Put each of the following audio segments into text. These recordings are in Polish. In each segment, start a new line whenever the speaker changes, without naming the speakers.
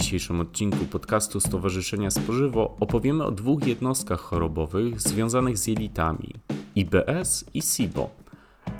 dzisiejszym odcinku podcastu Stowarzyszenia Spożywo opowiemy o dwóch jednostkach chorobowych związanych z jelitami IBS i SIBO.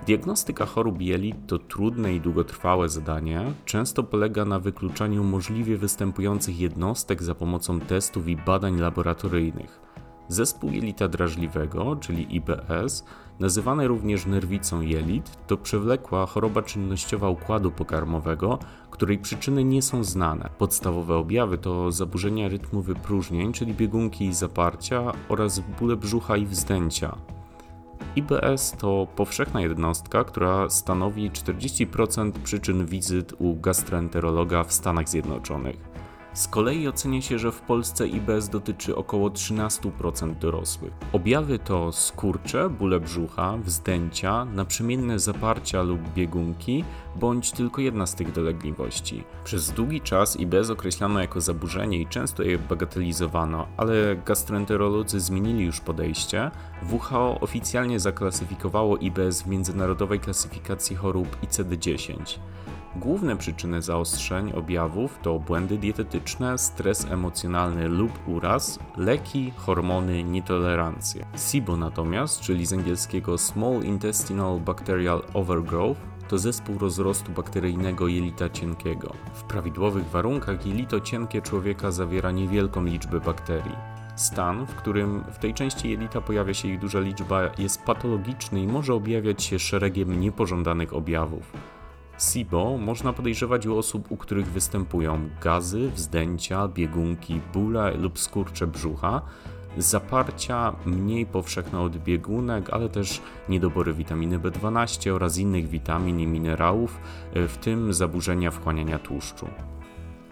Diagnostyka chorób jelit to trudne i długotrwałe zadanie. Często polega na wykluczaniu możliwie występujących jednostek za pomocą testów i badań laboratoryjnych. Zespół jelita drażliwego, czyli IBS, nazywany również nerwicą jelit, to przewlekła choroba czynnościowa układu pokarmowego, której przyczyny nie są znane. Podstawowe objawy to zaburzenia rytmu wypróżnień, czyli biegunki i zaparcia oraz bóle brzucha i wzdęcia. IBS to powszechna jednostka, która stanowi 40% przyczyn wizyt u gastroenterologa w Stanach Zjednoczonych. Z kolei ocenia się, że w Polsce IBS dotyczy około 13% dorosłych. Objawy to skurcze, bóle brzucha, wzdęcia, naprzemienne zaparcia lub biegunki, bądź tylko jedna z tych dolegliwości. Przez długi czas IBS określano jako zaburzenie i często je bagatelizowano, ale gastroenterolodzy zmienili już podejście. WHO oficjalnie zaklasyfikowało IBS w międzynarodowej klasyfikacji chorób ICD-10. Główne przyczyny zaostrzeń objawów to błędy dietetyczne, stres emocjonalny lub uraz, leki, hormony, nietolerancje. SIBO natomiast, czyli z angielskiego Small Intestinal Bacterial Overgrowth, to zespół rozrostu bakteryjnego jelita cienkiego. W prawidłowych warunkach jelito cienkie człowieka zawiera niewielką liczbę bakterii. Stan, w którym w tej części jelita pojawia się ich duża liczba, jest patologiczny i może objawiać się szeregiem niepożądanych objawów. SIBO można podejrzewać u osób, u których występują gazy, wzdęcia, biegunki, bóle lub skurcze brzucha, zaparcia mniej powszechne od biegunek, ale też niedobory witaminy B12 oraz innych witamin i minerałów, w tym zaburzenia wchłaniania tłuszczu.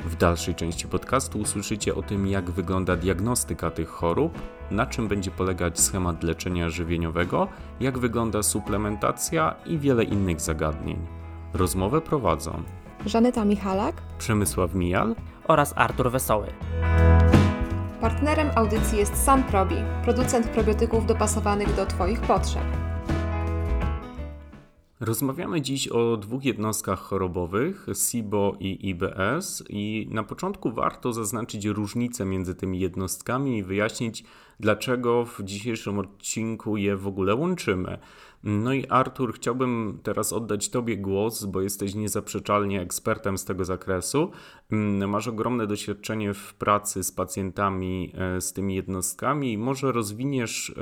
W dalszej części podcastu usłyszycie o tym, jak wygląda diagnostyka tych chorób, na czym będzie polegać schemat leczenia żywieniowego, jak wygląda suplementacja i wiele innych zagadnień. Rozmowę prowadzą
Żaneta Michalak,
Przemysław Mijal
oraz Artur Wesoły.
Partnerem audycji jest Probi, producent probiotyków dopasowanych do Twoich potrzeb.
Rozmawiamy dziś o dwóch jednostkach chorobowych, SIBO i IBS, i na początku warto zaznaczyć różnicę między tymi jednostkami i wyjaśnić, dlaczego w dzisiejszym odcinku je w ogóle łączymy. No i Artur, chciałbym teraz oddać Tobie głos, bo jesteś niezaprzeczalnie ekspertem z tego zakresu. Mm, masz ogromne doświadczenie w pracy z pacjentami e, z tymi jednostkami może rozwiniesz, e,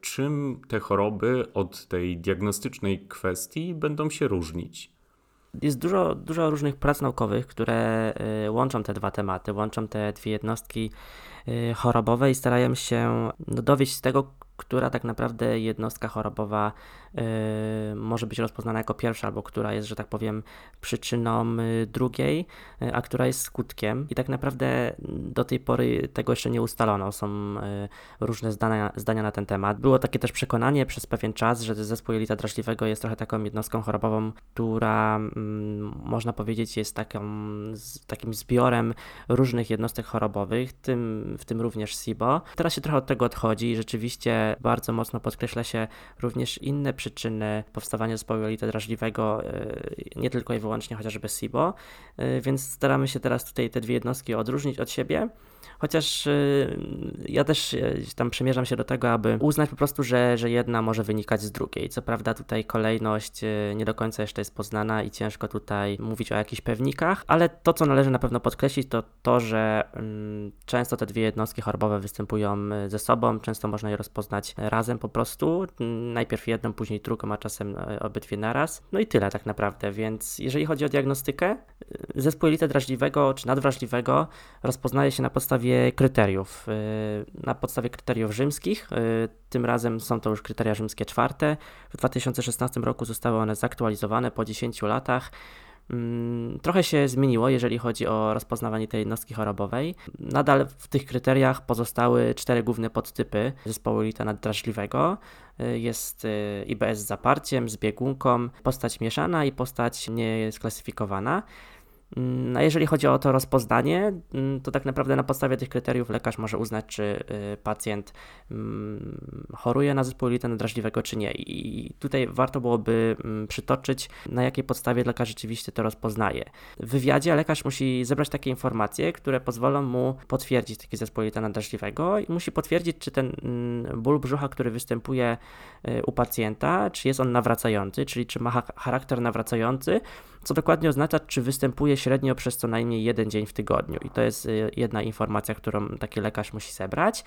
czym te choroby od tej diagnostycznej kwestii będą się różnić.
Jest dużo, dużo różnych prac naukowych, które e, łączą te dwa tematy, łączą te dwie jednostki chorobowe i starają się no, dowieść tego, która tak naprawdę jednostka chorobowa może być rozpoznana jako pierwsza, albo która jest, że tak powiem, przyczyną y, drugiej, y, a która jest skutkiem. I tak naprawdę do tej pory tego jeszcze nie ustalono. Są różne zdania, zdania na ten temat. Było takie też przekonanie przez pewien czas, że zespół jelita drażliwego jest trochę taką jednostką chorobową, która mm, można powiedzieć jest taką, takim zbiorem różnych jednostek chorobowych, tym, w tym również SIBO. Teraz się trochę od tego odchodzi i rzeczywiście bardzo mocno podkreśla się również inne przyczyny powstawania zespołu jelita drażliwego, e, nie tylko i wyłącznie chociażby SIBO, e, więc staramy się teraz tutaj te dwie jednostki odróżnić od siebie. Chociaż y, ja też y, tam przymierzam się do tego, aby uznać po prostu, że, że jedna może wynikać z drugiej. Co prawda tutaj kolejność y, nie do końca jeszcze jest poznana i ciężko tutaj mówić o jakichś pewnikach, ale to, co należy na pewno podkreślić, to to, że mm, często te dwie jednostki chorobowe występują ze sobą, często można je rozpoznać razem po prostu. Najpierw jedną, później drugą, a czasem obydwie naraz. No i tyle tak naprawdę, więc jeżeli chodzi o diagnostykę, zespół jelita drażliwego czy nadwrażliwego rozpoznaje się na podstawie podstawie kryteriów. Y, na podstawie kryteriów rzymskich, y, tym razem są to już kryteria rzymskie czwarte. W 2016 roku zostały one zaktualizowane po 10 latach. Mm, trochę się zmieniło, jeżeli chodzi o rozpoznawanie tej jednostki chorobowej. Nadal w tych kryteriach pozostały cztery główne podtypy zespołu lita naddrażliwego. Y, jest IBS z zaparciem, z biegunką, postać mieszana i postać niesklasyfikowana. Mm, a jeżeli chodzi o to rozpoznanie, mm, to tak naprawdę na podstawie tych kryteriów lekarz może uznać, czy y, pacjent mm, choruje na zespół jelita nadrażliwego, czy nie. I tutaj warto byłoby przytoczyć, na jakiej podstawie lekarz rzeczywiście to rozpoznaje. W wywiadzie lekarz musi zebrać takie informacje, które pozwolą mu potwierdzić taki zespół jelita nadrażliwego i musi potwierdzić, czy ten ból brzucha, który występuje y, u pacjenta, czy jest on nawracający, czyli czy ma charakter nawracający, co dokładnie oznacza, czy występuje średnio przez co najmniej jeden dzień w tygodniu. I to jest y, jedna informacja, którą taki lekarz musi zebrać.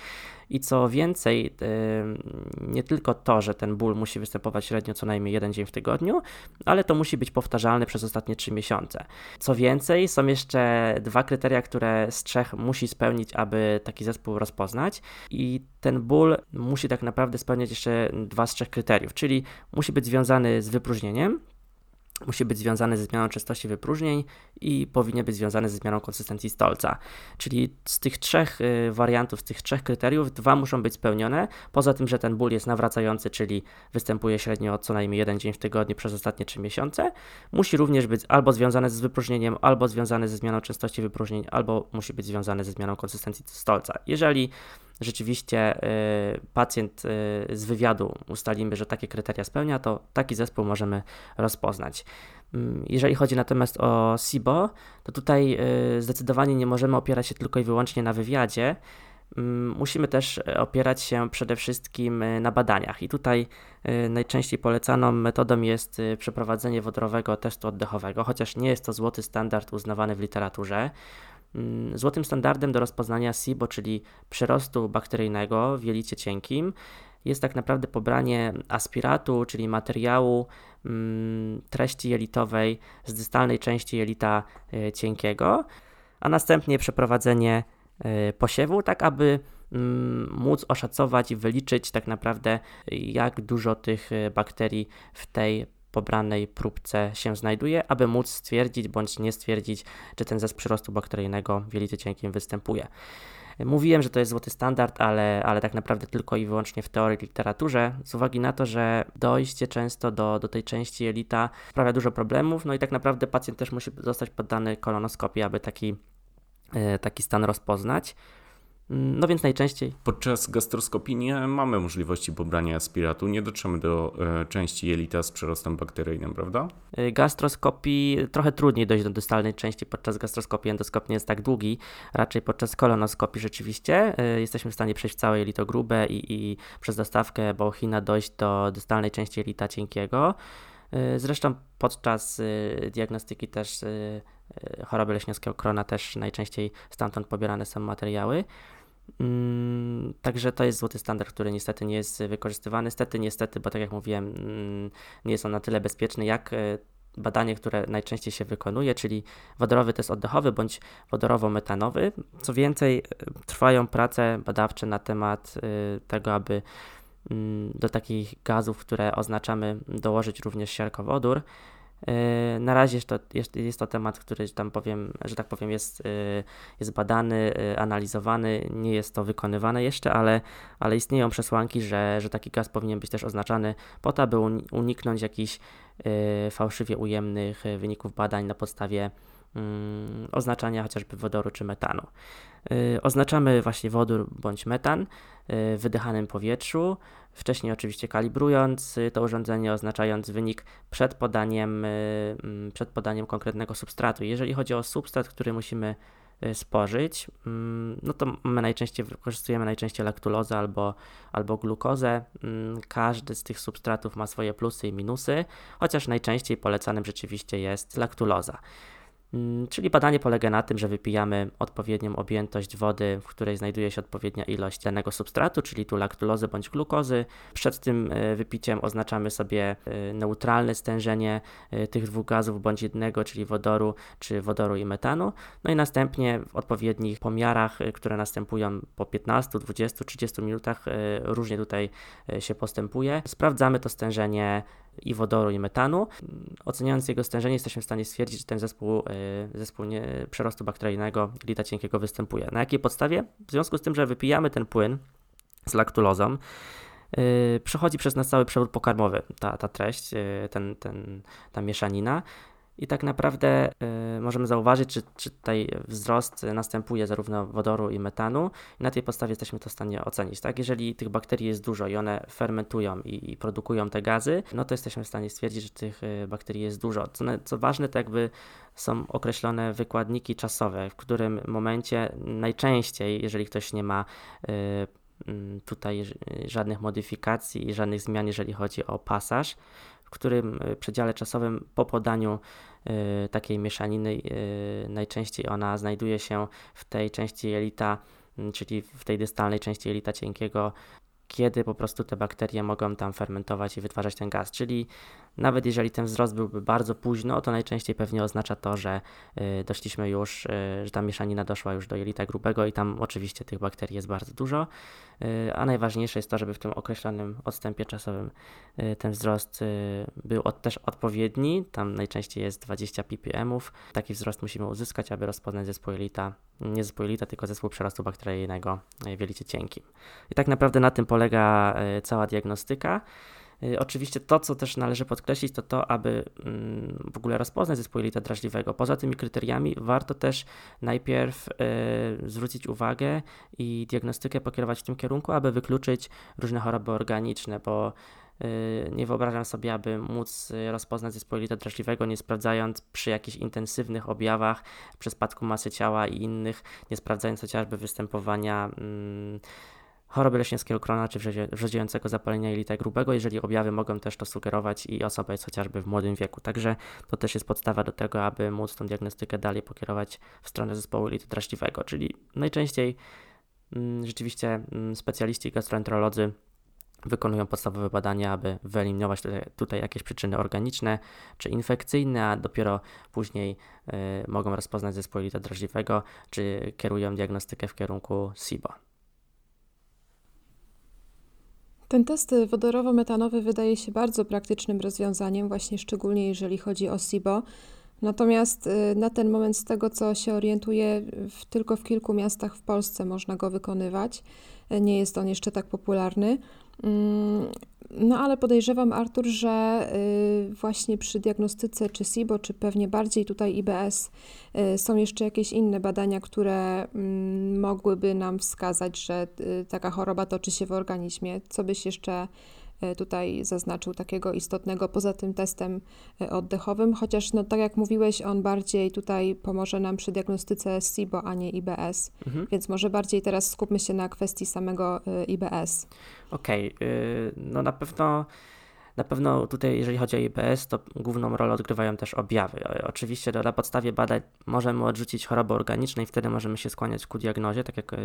I co więcej, y, nie tylko to, że ten ból musi występować średnio co najmniej jeden dzień w tygodniu, ale to musi być powtarzalne przez ostatnie trzy miesiące. Co więcej, są jeszcze dwa kryteria, które z trzech musi spełnić, aby taki zespół rozpoznać. I ten ból musi tak naprawdę spełniać jeszcze dwa z trzech kryteriów, czyli musi być związany z wypróżnieniem, musi być związany ze zmianą częstości wypróżnień i powinien być związany ze zmianą konsystencji stolca. Czyli z tych trzech y, wariantów, z tych trzech kryteriów, dwa muszą być spełnione. Poza tym, że ten ból jest nawracający, czyli występuje średnio co najmniej jeden dzień w tygodniu przez ostatnie trzy miesiące, musi również być albo związany z wypróżnieniem, albo związany ze zmianą częstości wypróżnień, albo musi być związany ze zmianą konsystencji stolca. Jeżeli rzeczywiście y, pacjent y, z wywiadu ustalimy, że takie kryteria spełnia, to taki zespół możemy rozpoznać. Mm, jeżeli chodzi natomiast o SIBO, to tutaj y, zdecydowanie nie możemy opierać się tylko i wyłącznie na wywiadzie. Mm, musimy też opierać się przede wszystkim na badaniach, i tutaj najczęściej polecaną metodą jest przeprowadzenie wodorowego testu oddechowego, chociaż nie jest to złoty standard uznawany w literaturze. Mm, złotym standardem do rozpoznania SIBO, czyli przyrostu bakteryjnego w jelicie cienkim, jest tak naprawdę pobranie aspiratu, czyli materiału mm, treści jelitowej z dystalnej części jelita e, cienkiego, a następnie przeprowadzenie e, posiewu, tak aby mm, móc oszacować i wyliczyć tak naprawdę, jak dużo tych e, bakterii w tej pobranej próbce się znajduje, aby móc stwierdzić bądź nie stwierdzić, czy ten zespół przyrostu bakteryjnego w jelicie cienkim występuje. Mówiłem, że to jest złoty standard, ale, ale tak naprawdę tylko i wyłącznie w teorii literaturze, z uwagi na to, że dojście często do, do tej części jelita sprawia dużo problemów, no i tak naprawdę pacjent też musi zostać poddany kolonoskopii, aby taki, e, taki stan rozpoznać. No więc najczęściej.
Podczas gastroskopii nie mamy możliwości pobrania aspiratu, nie dotrzemy do e, części jelita z przerostem bakteryjnym, prawda?
E, gastroskopii trochę trudniej dojść do dystalnej części podczas gastroskopii. Endoskop nie jest tak długi, raczej podczas kolonoskopii rzeczywiście e, jesteśmy w stanie przejść całe jelito grube i, i przez dostawkę bauchina dojść do dystalnej części jelita cienkiego. E, zresztą podczas diagnostyki też choroby leśniowskiego krona też najczęściej stamtąd pobierane są materiały. Mm, także to jest złoty standard, który niestety nie jest wykorzystywany. Niestety, niestety, bo tak jak mówiłem, mm, nie jest on na tyle bezpieczny jak badanie, które najczęściej się wykonuje, czyli wodorowy test oddechowy bądź wodorowo-metanowy. Co więcej, trwają prace badawcze na temat tego, aby Mm, do takich gazów, które oznaczamy, dołożyć również siarkowodór. E, na razie jest to, jest, to temat, który tam powiem, że tak powiem, jest, e, jest badany, e, analizowany, nie jest to wykonywane jeszcze, ale, ale istnieją przesłanki, że, że taki gaz powinien być też oznaczany po to, aby uniknąć jakichś fałszywie ujemnych wyników badań na podstawie oznaczania chociażby wodoru czy metanu. Oznaczamy właśnie wodór bądź metan w wydychanym powietrzu, wcześniej oczywiście kalibrując y, to urządzenie, oznaczając wynik przed podaniem, y, mm, przed podaniem konkretnego substratu. Jeżeli chodzi o substrat, który musimy y, spożyć, mm, no to my najczęściej wykorzystujemy najczęściej laktulozę albo, albo glukozę. Mm, każdy z tych substratów ma swoje plusy i minusy, chociaż najczęściej polecanym rzeczywiście jest laktuloza. Mm, czyli badanie polega na tym, że wypijamy odpowiednią objętość wody, w której znajduje się odpowiednia ilość danego substratu, czyli tu laktulozy bądź glukozy. Przed tym e, wypiciem oznaczamy sobie e, neutralne stężenie e, tych dwóch gazów bądź jednego, czyli wodoru czy wodoru i metanu. No i następnie w odpowiednich pomiarach, które następują po 15, 20, 30 minutach, różnie tutaj się postępuje. Sprawdzamy to stężenie i wodoru i metanu. Oceniając jego stężenie jesteśmy w stanie stwierdzić, że ten zespół, y, zespół nie, przerostu bakteryjnego lita cienkiego występuje. Na jakiej podstawie? W związku z tym, że wypijamy ten płyn z laktulozą, yy, przechodzi przez nas cały przewód pokarmowy ta, ta treść, yy, ten, ten, ta mieszanina I tak naprawdę y, możemy zauważyć, czy, czy tutaj wzrost następuje zarówno wodoru i metanu, i na tej podstawie jesteśmy to w stanie ocenić. Tak? Jeżeli tych bakterii jest dużo i one fermentują i, i produkują te gazy, no to jesteśmy w stanie stwierdzić, że tych y, bakterii jest dużo. Co, co ważne, to jakby są określone wykładniki czasowe, w którym momencie najczęściej, jeżeli ktoś nie ma y, tutaj żadnych modyfikacji i żadnych zmian, jeżeli chodzi o pasaż, którym e, przedziale czasowym po podaniu e, takiej mieszaniny e, najczęściej ona znajduje się w tej części jelita, czyli w tej dystalnej części jelita cienkiego, kiedy po prostu te bakterie mogą tam fermentować i wytwarzać ten gaz. Czyli nawet jeżeli ten wzrost byłby bardzo późno, to najczęściej pewnie oznacza to, że y, doszliśmy już, y, że ta mieszanina doszła już do jelita grubego i tam oczywiście tych bakterii jest bardzo dużo, y, a najważniejsze jest to, żeby w tym określonym odstępie czasowym ten wzrost był od, też odpowiedni, tam najczęściej jest 20 ppmów. Taki wzrost musimy uzyskać, aby rozpoznać zespół jelita, nie zespół jelita, tylko zespół przerostu bakteryjnego w jelicie cienkim. I tak naprawdę na tym polega cała diagnostyka. Y, oczywiście to, co też należy podkreślić, to to, aby mm, w ogóle rozpoznać zespół jelita drażliwego. Poza tymi kryteriami warto też najpierw y, zwrócić uwagę i diagnostykę pokierować w tym kierunku, aby wykluczyć różne choroby organiczne, bo y, nie wyobrażam sobie, aby móc rozpoznać zespół jelita drażliwego, nie sprawdzając przy jakichś intensywnych objawach, przy spadku masy ciała i innych, nie sprawdzając chociażby występowania mm, choroby leśniackiego krona czy wrzodziejącego zapalenia jelita grubego, jeżeli objawy mogą też to sugerować i osoba jest chociażby w młodym wieku. Także to też jest podstawa do tego, aby móc tą diagnostykę dalej pokierować w stronę zespołu jelitu drażliwego, czyli najczęściej mm, rzeczywiście mm, specjaliści gastroenterolodzy wykonują podstawowe badania, aby wyeliminować tutaj, tutaj, jakieś przyczyny organiczne czy infekcyjne, a dopiero później y, mogą rozpoznać zespół jelita drażliwego, czy kierują diagnostykę w kierunku SIBO.
Ten test wodorowo-metanowy wydaje się bardzo praktycznym rozwiązaniem, właśnie szczególnie jeżeli chodzi o SIBO. Natomiast y, na ten moment, z tego co się orientuję, w, tylko w kilku miastach w Polsce można go wykonywać. Nie jest on jeszcze tak popularny. No ale podejrzewam, Artur, że y, właśnie przy diagnostyce czy SIBO, czy pewnie bardziej tutaj IBS, y, są jeszcze jakieś inne badania, które mm, mogłyby nam wskazać, że y, taka choroba toczy się w organizmie. Co byś jeszcze tutaj zaznaczył takiego istotnego poza tym testem e, oddechowym, chociaż no tak jak mówiłeś, on bardziej tutaj pomoże nam przy diagnostyce SIBO, a nie IBS, mhm. więc może bardziej teraz skupmy się na kwestii samego e, IBS.
Okej, okay. no na pewno na pewno tutaj, jeżeli chodzi o IBS, to główną rolę odgrywają też objawy. Oczywiście na podstawie badań możemy odrzucić choroby organiczne i wtedy możemy się skłaniać ku diagnozie, tak jak e,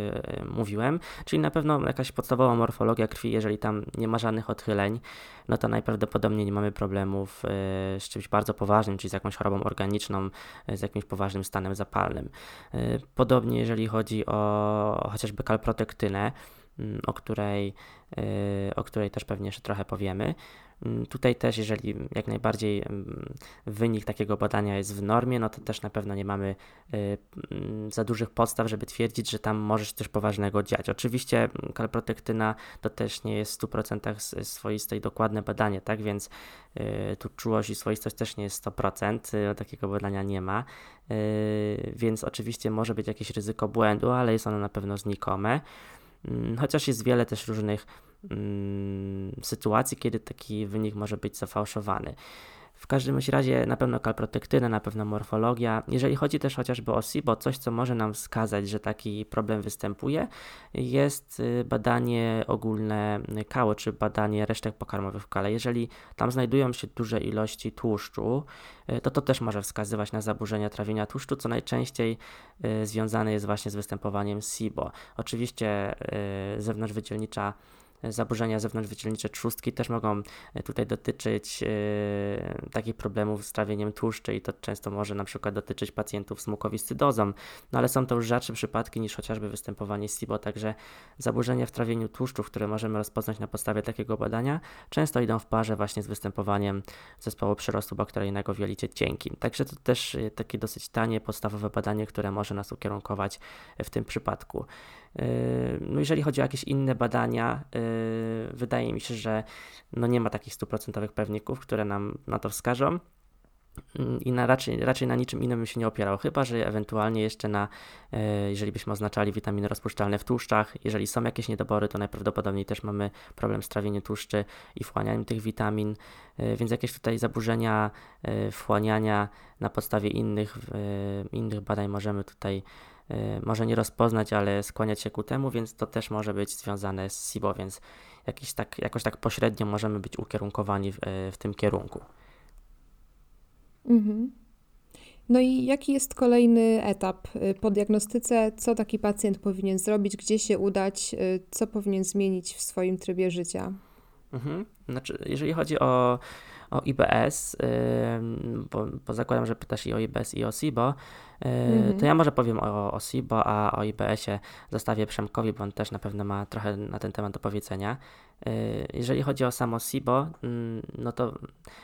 mówiłem, czyli na pewno jakaś podstawowa morfologia krwi, jeżeli tam nie ma żadnych odchyleń, no to najprawdopodobniej nie mamy problemów e, z czymś bardzo poważnym, czyli z jakąś chorobą organiczną, e, z jakimś poważnym stanem zapalnym. Podobnie jeżeli chodzi o chociażby kalprotektynę, o której, o której też pewnie jeszcze trochę powiemy. Mm, tutaj też, jeżeli jak najbardziej mm, wynik takiego badania jest w normie, no to też na pewno nie mamy y, mm, za dużych podstaw, żeby twierdzić, że tam może się coś poważnego dziać. Oczywiście kalprotektyna to też nie jest w 100% swoiste i dokładne badanie, tak więc y, tu czułość i swoistość też nie jest 100%, y, takiego badania nie ma, więc oczywiście może być jakieś ryzyko błędu, ale jest ono na pewno znikome. Chociaż jest wiele też różnych sytuacji, kiedy taki wynik może być zafałszowany. W każdym razie na pewno kalprotektyna, na pewno morfologia. Jeżeli chodzi też chociażby o SIBO, coś co może nam wskazać, że taki problem występuje, jest y, badanie ogólne KAO, czy badanie resztek pokarmowych w kale. Jeżeli tam znajdują się duże ilości tłuszczu, y, to to też może wskazywać na zaburzenia trawienia tłuszczu, co najczęściej y, związane jest właśnie z występowaniem SIBO. Oczywiście zewnątrz wydzielnicza zaburzenia zewnątrzwycielnicze trzustki też mogą e, tutaj dotyczyć e, takich problemów z trawieniem tłuszczy i to często może na przykład dotyczyć pacjentów z mukowiscydozą, no ale są to już rzadsze przypadki niż chociażby występowanie SIBO, także zaburzenia w trawieniu tłuszczów, które możemy rozpoznać na podstawie takiego badania, często idą w parze właśnie z występowaniem zespołu przyrostu bakteryjnego w jelicie cienkim. Także to też e, takie dosyć tanie, podstawowe badanie, które może nas ukierunkować w tym przypadku. Yy, no jeżeli chodzi o jakieś inne badania, yy, wydaje mi się, że no nie ma takich stuprocentowych pewników, które nam na to wskażą. mm, i na raczej, raczej na niczym innym bym się nie opierał, chyba że ewentualnie jeszcze na, e, jeżeli byśmy oznaczali witaminy rozpuszczalne w tłuszczach, jeżeli są jakieś niedobory, to najprawdopodobniej też mamy problem z trawieniem tłuszczy i wchłanianiem tych witamin, więc jakieś tutaj zaburzenia wchłaniania na podstawie innych, innych badań możemy tutaj może nie rozpoznać, ale skłaniać się ku temu, więc to też może być związane z SIBO, więc jakiś tak, jakoś tak pośrednio możemy być ukierunkowani w, w tym kierunku.
Mhm. No i jaki jest kolejny etap y, po diagnostyce? Co taki pacjent powinien zrobić? Gdzie się udać? Y, co powinien zmienić w swoim trybie życia?
Mhm. Znaczy, jeżeli chodzi o, o IBS, bo, bo zakładam, że pytasz i o IBS i o SIBO, Mhm. To ja może powiem o, o SIBO, a o IBS-ie zostawię Przemkowi, bo on też na pewno ma trochę na ten temat do powiedzenia. E, jeżeli chodzi o samo SIBO, mm, no to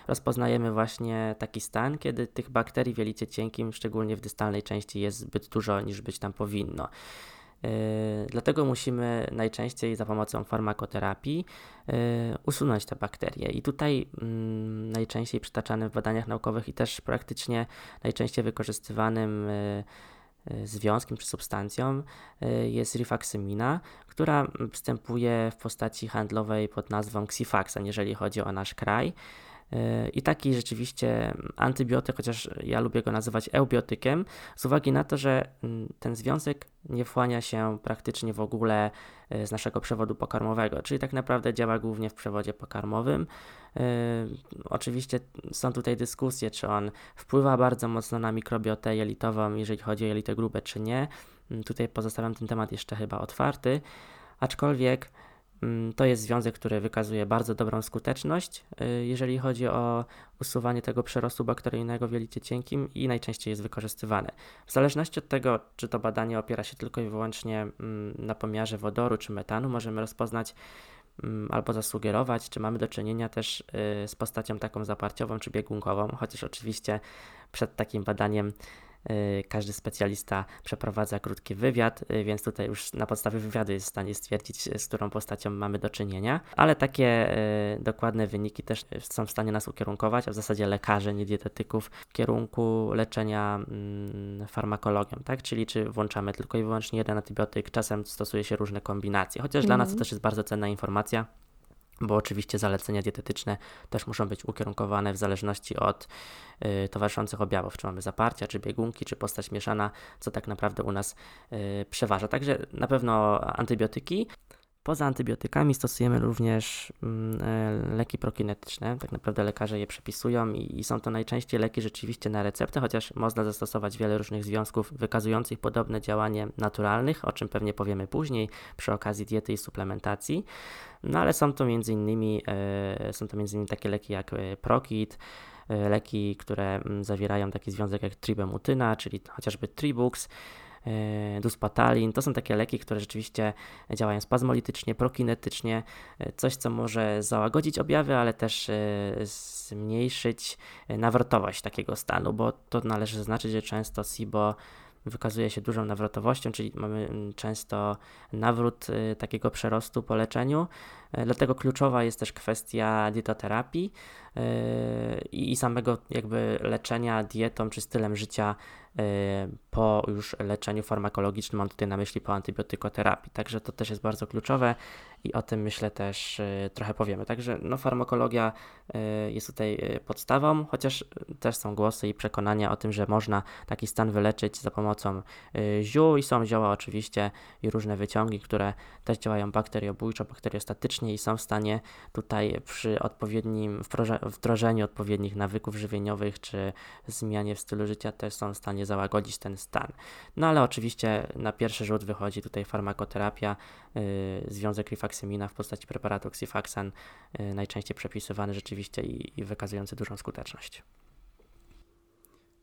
rozpoznajemy właśnie taki stan, kiedy tych bakterii w jelicie cienkim, szczególnie w dystalnej części, jest zbyt dużo niż być tam powinno. Yy, dlatego musimy najczęściej za pomocą farmakoterapii yy, usunąć te bakterie. I tutaj mm, najczęściej przytaczanym w badaniach naukowych i też praktycznie najczęściej wykorzystywanym yy, związkiem czy substancją jest rifaxymina, która występuje w postaci handlowej pod nazwą Xifaxan, jeżeli chodzi o nasz kraj. I taki rzeczywiście antybiotyk, chociaż ja lubię go nazywać eubiotykiem, z uwagi na to, że mm, ten związek nie wchłania się praktycznie w ogóle e, z naszego przewodu pokarmowego, czyli tak naprawdę działa głównie w przewodzie pokarmowym. E, oczywiście są tutaj dyskusje, czy on wpływa bardzo mocno na mikrobiotę jelitową, jeżeli chodzi o jelite grube, czy nie. Mm, tutaj pozostawiam ten temat jeszcze chyba otwarty, aczkolwiek to jest związek, który wykazuje bardzo dobrą skuteczność, y, jeżeli chodzi o usuwanie tego przerostu bakteryjnego w jelicie cienkim i najczęściej jest wykorzystywany. W zależności od tego, czy to badanie opiera się tylko i wyłącznie mm, na pomiarze wodoru czy metanu, możemy rozpoznać mm, albo zasugerować, czy mamy do czynienia też y, z postacią taką zaparciową czy biegunkową, chociaż oczywiście przed takim badaniem każdy specjalista przeprowadza krótki wywiad, y, więc tutaj już na podstawie wywiadu jest w stanie stwierdzić, z którą postacią mamy do czynienia, ale takie y, dokładne wyniki też są w stanie nas ukierunkować, a w zasadzie lekarze, nie dietetyków, w kierunku leczenia mm, farmakologią, tak? Czyli czy włączamy tylko i wyłącznie jeden antybiotyk, czasem stosuje się różne kombinacje, chociaż dla nas to mhm. też jest bardzo cenna informacja, bo oczywiście zalecenia dietetyczne też muszą być ukierunkowane w zależności od y, towarzyszących objawów, czy mamy zaparcia, czy biegunki, czy postać mieszana, co tak naprawdę u nas y, przeważa. Także na pewno antybiotyki. Poza antybiotykami stosujemy również mm, e, leki prokinetyczne. Tak naprawdę lekarze je przepisują i, są to najczęściej leki rzeczywiście na receptę, chociaż można zastosować wiele różnych związków wykazujących podobne działanie naturalnych, o czym pewnie powiemy później przy okazji diety i suplementacji. No ale są to między innymi, e, są to między innymi takie leki jak e, Prokit, leki, które mm, zawierają taki związek jak tribemutyna, czyli chociażby Tribux, duspatalin. To są takie leki, które rzeczywiście działają spazmolitycznie, prokinetycznie, e, coś co może załagodzić objawy, ale też e, zmniejszyć nawrotowość takiego stanu, bo to należy zaznaczyć, że często SIBO wykazuje się dużą nawrotowością, czyli mamy często nawrót takiego przerostu po leczeniu. Dlatego kluczowa jest też kwestia dietoterapii i samego jakby leczenia dietą czy stylem życia po już leczeniu farmakologicznym, mam tutaj na myśli po antybiotykoterapii. Także to też jest bardzo kluczowe i o tym myślę też y, trochę powiemy. Także no, farmakologia y, jest tutaj podstawą, chociaż też są głosy i przekonania o tym, że można taki stan wyleczyć za pomocą ziół i są zioła oczywiście i różne wyciągi, które też działają bakteriobójczo, bakteriostatycznie i są w stanie tutaj przy odpowiednim wdrożeniu odpowiednich nawyków żywieniowych czy zmianie w stylu życia też są w stanie załagodzić ten stan. No ale oczywiście na pierwszy rzut wychodzi tutaj farmakoterapia, yy, związek rifaxymina w postaci preparatu Xifaxan, yy, najczęściej przepisywany rzeczywiście i, i wykazujący dużą skuteczność.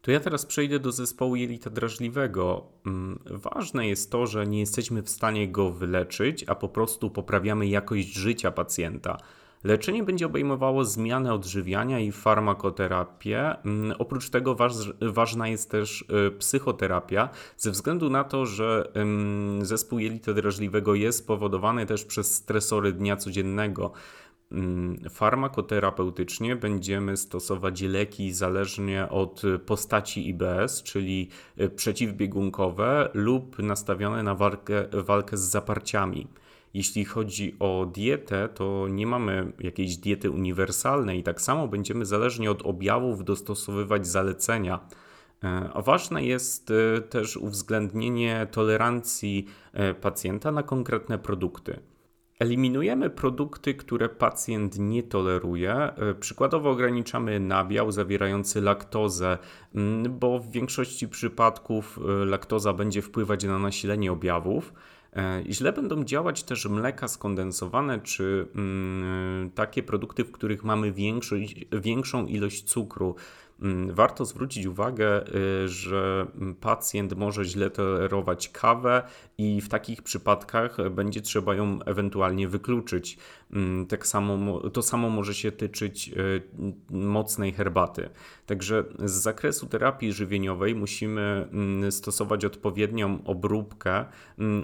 To ja teraz przejdę do zespołu jelita drażliwego. Mm, ważne jest to, że nie jesteśmy w stanie go wyleczyć, a po prostu poprawiamy jakość życia pacjenta. Leczenie będzie obejmowało zmianę odżywiania i farmakoterapię. Mm, oprócz tego ważna jest też y, psychoterapia, ze względu na to, że zespół jelita drażliwego jest spowodowany też przez stresory dnia codziennego. Mm, farmakoterapeutycznie będziemy stosować leki zależnie od postaci IBS, czyli y, przeciwbiegunkowe lub nastawione na walkę, walkę z zaparciami. Jeśli chodzi o dietę, to nie mamy jakiejś diety uniwersalnej, tak samo będziemy zależnie od objawów dostosowywać zalecenia. E, ważne jest e, też uwzględnienie tolerancji e, pacjenta na konkretne produkty. Eliminujemy produkty, które pacjent nie toleruje. Przykładowo ograniczamy nabiał zawierający laktozę, bo w większości przypadków laktoza będzie wpływać na nasilenie objawów. Źle będą działać też mleka skondensowane czy mm, takie produkty, w których mamy większą ilość cukru. Mm, warto zwrócić uwagę, y, że pacjent może źle tolerować kawę i w takich przypadkach będzie trzeba ją ewentualnie wykluczyć. Mm, tak samo, to samo może się tyczyć y, mocnej herbaty. Także z zakresu terapii żywieniowej musimy mm, stosować odpowiednią obróbkę,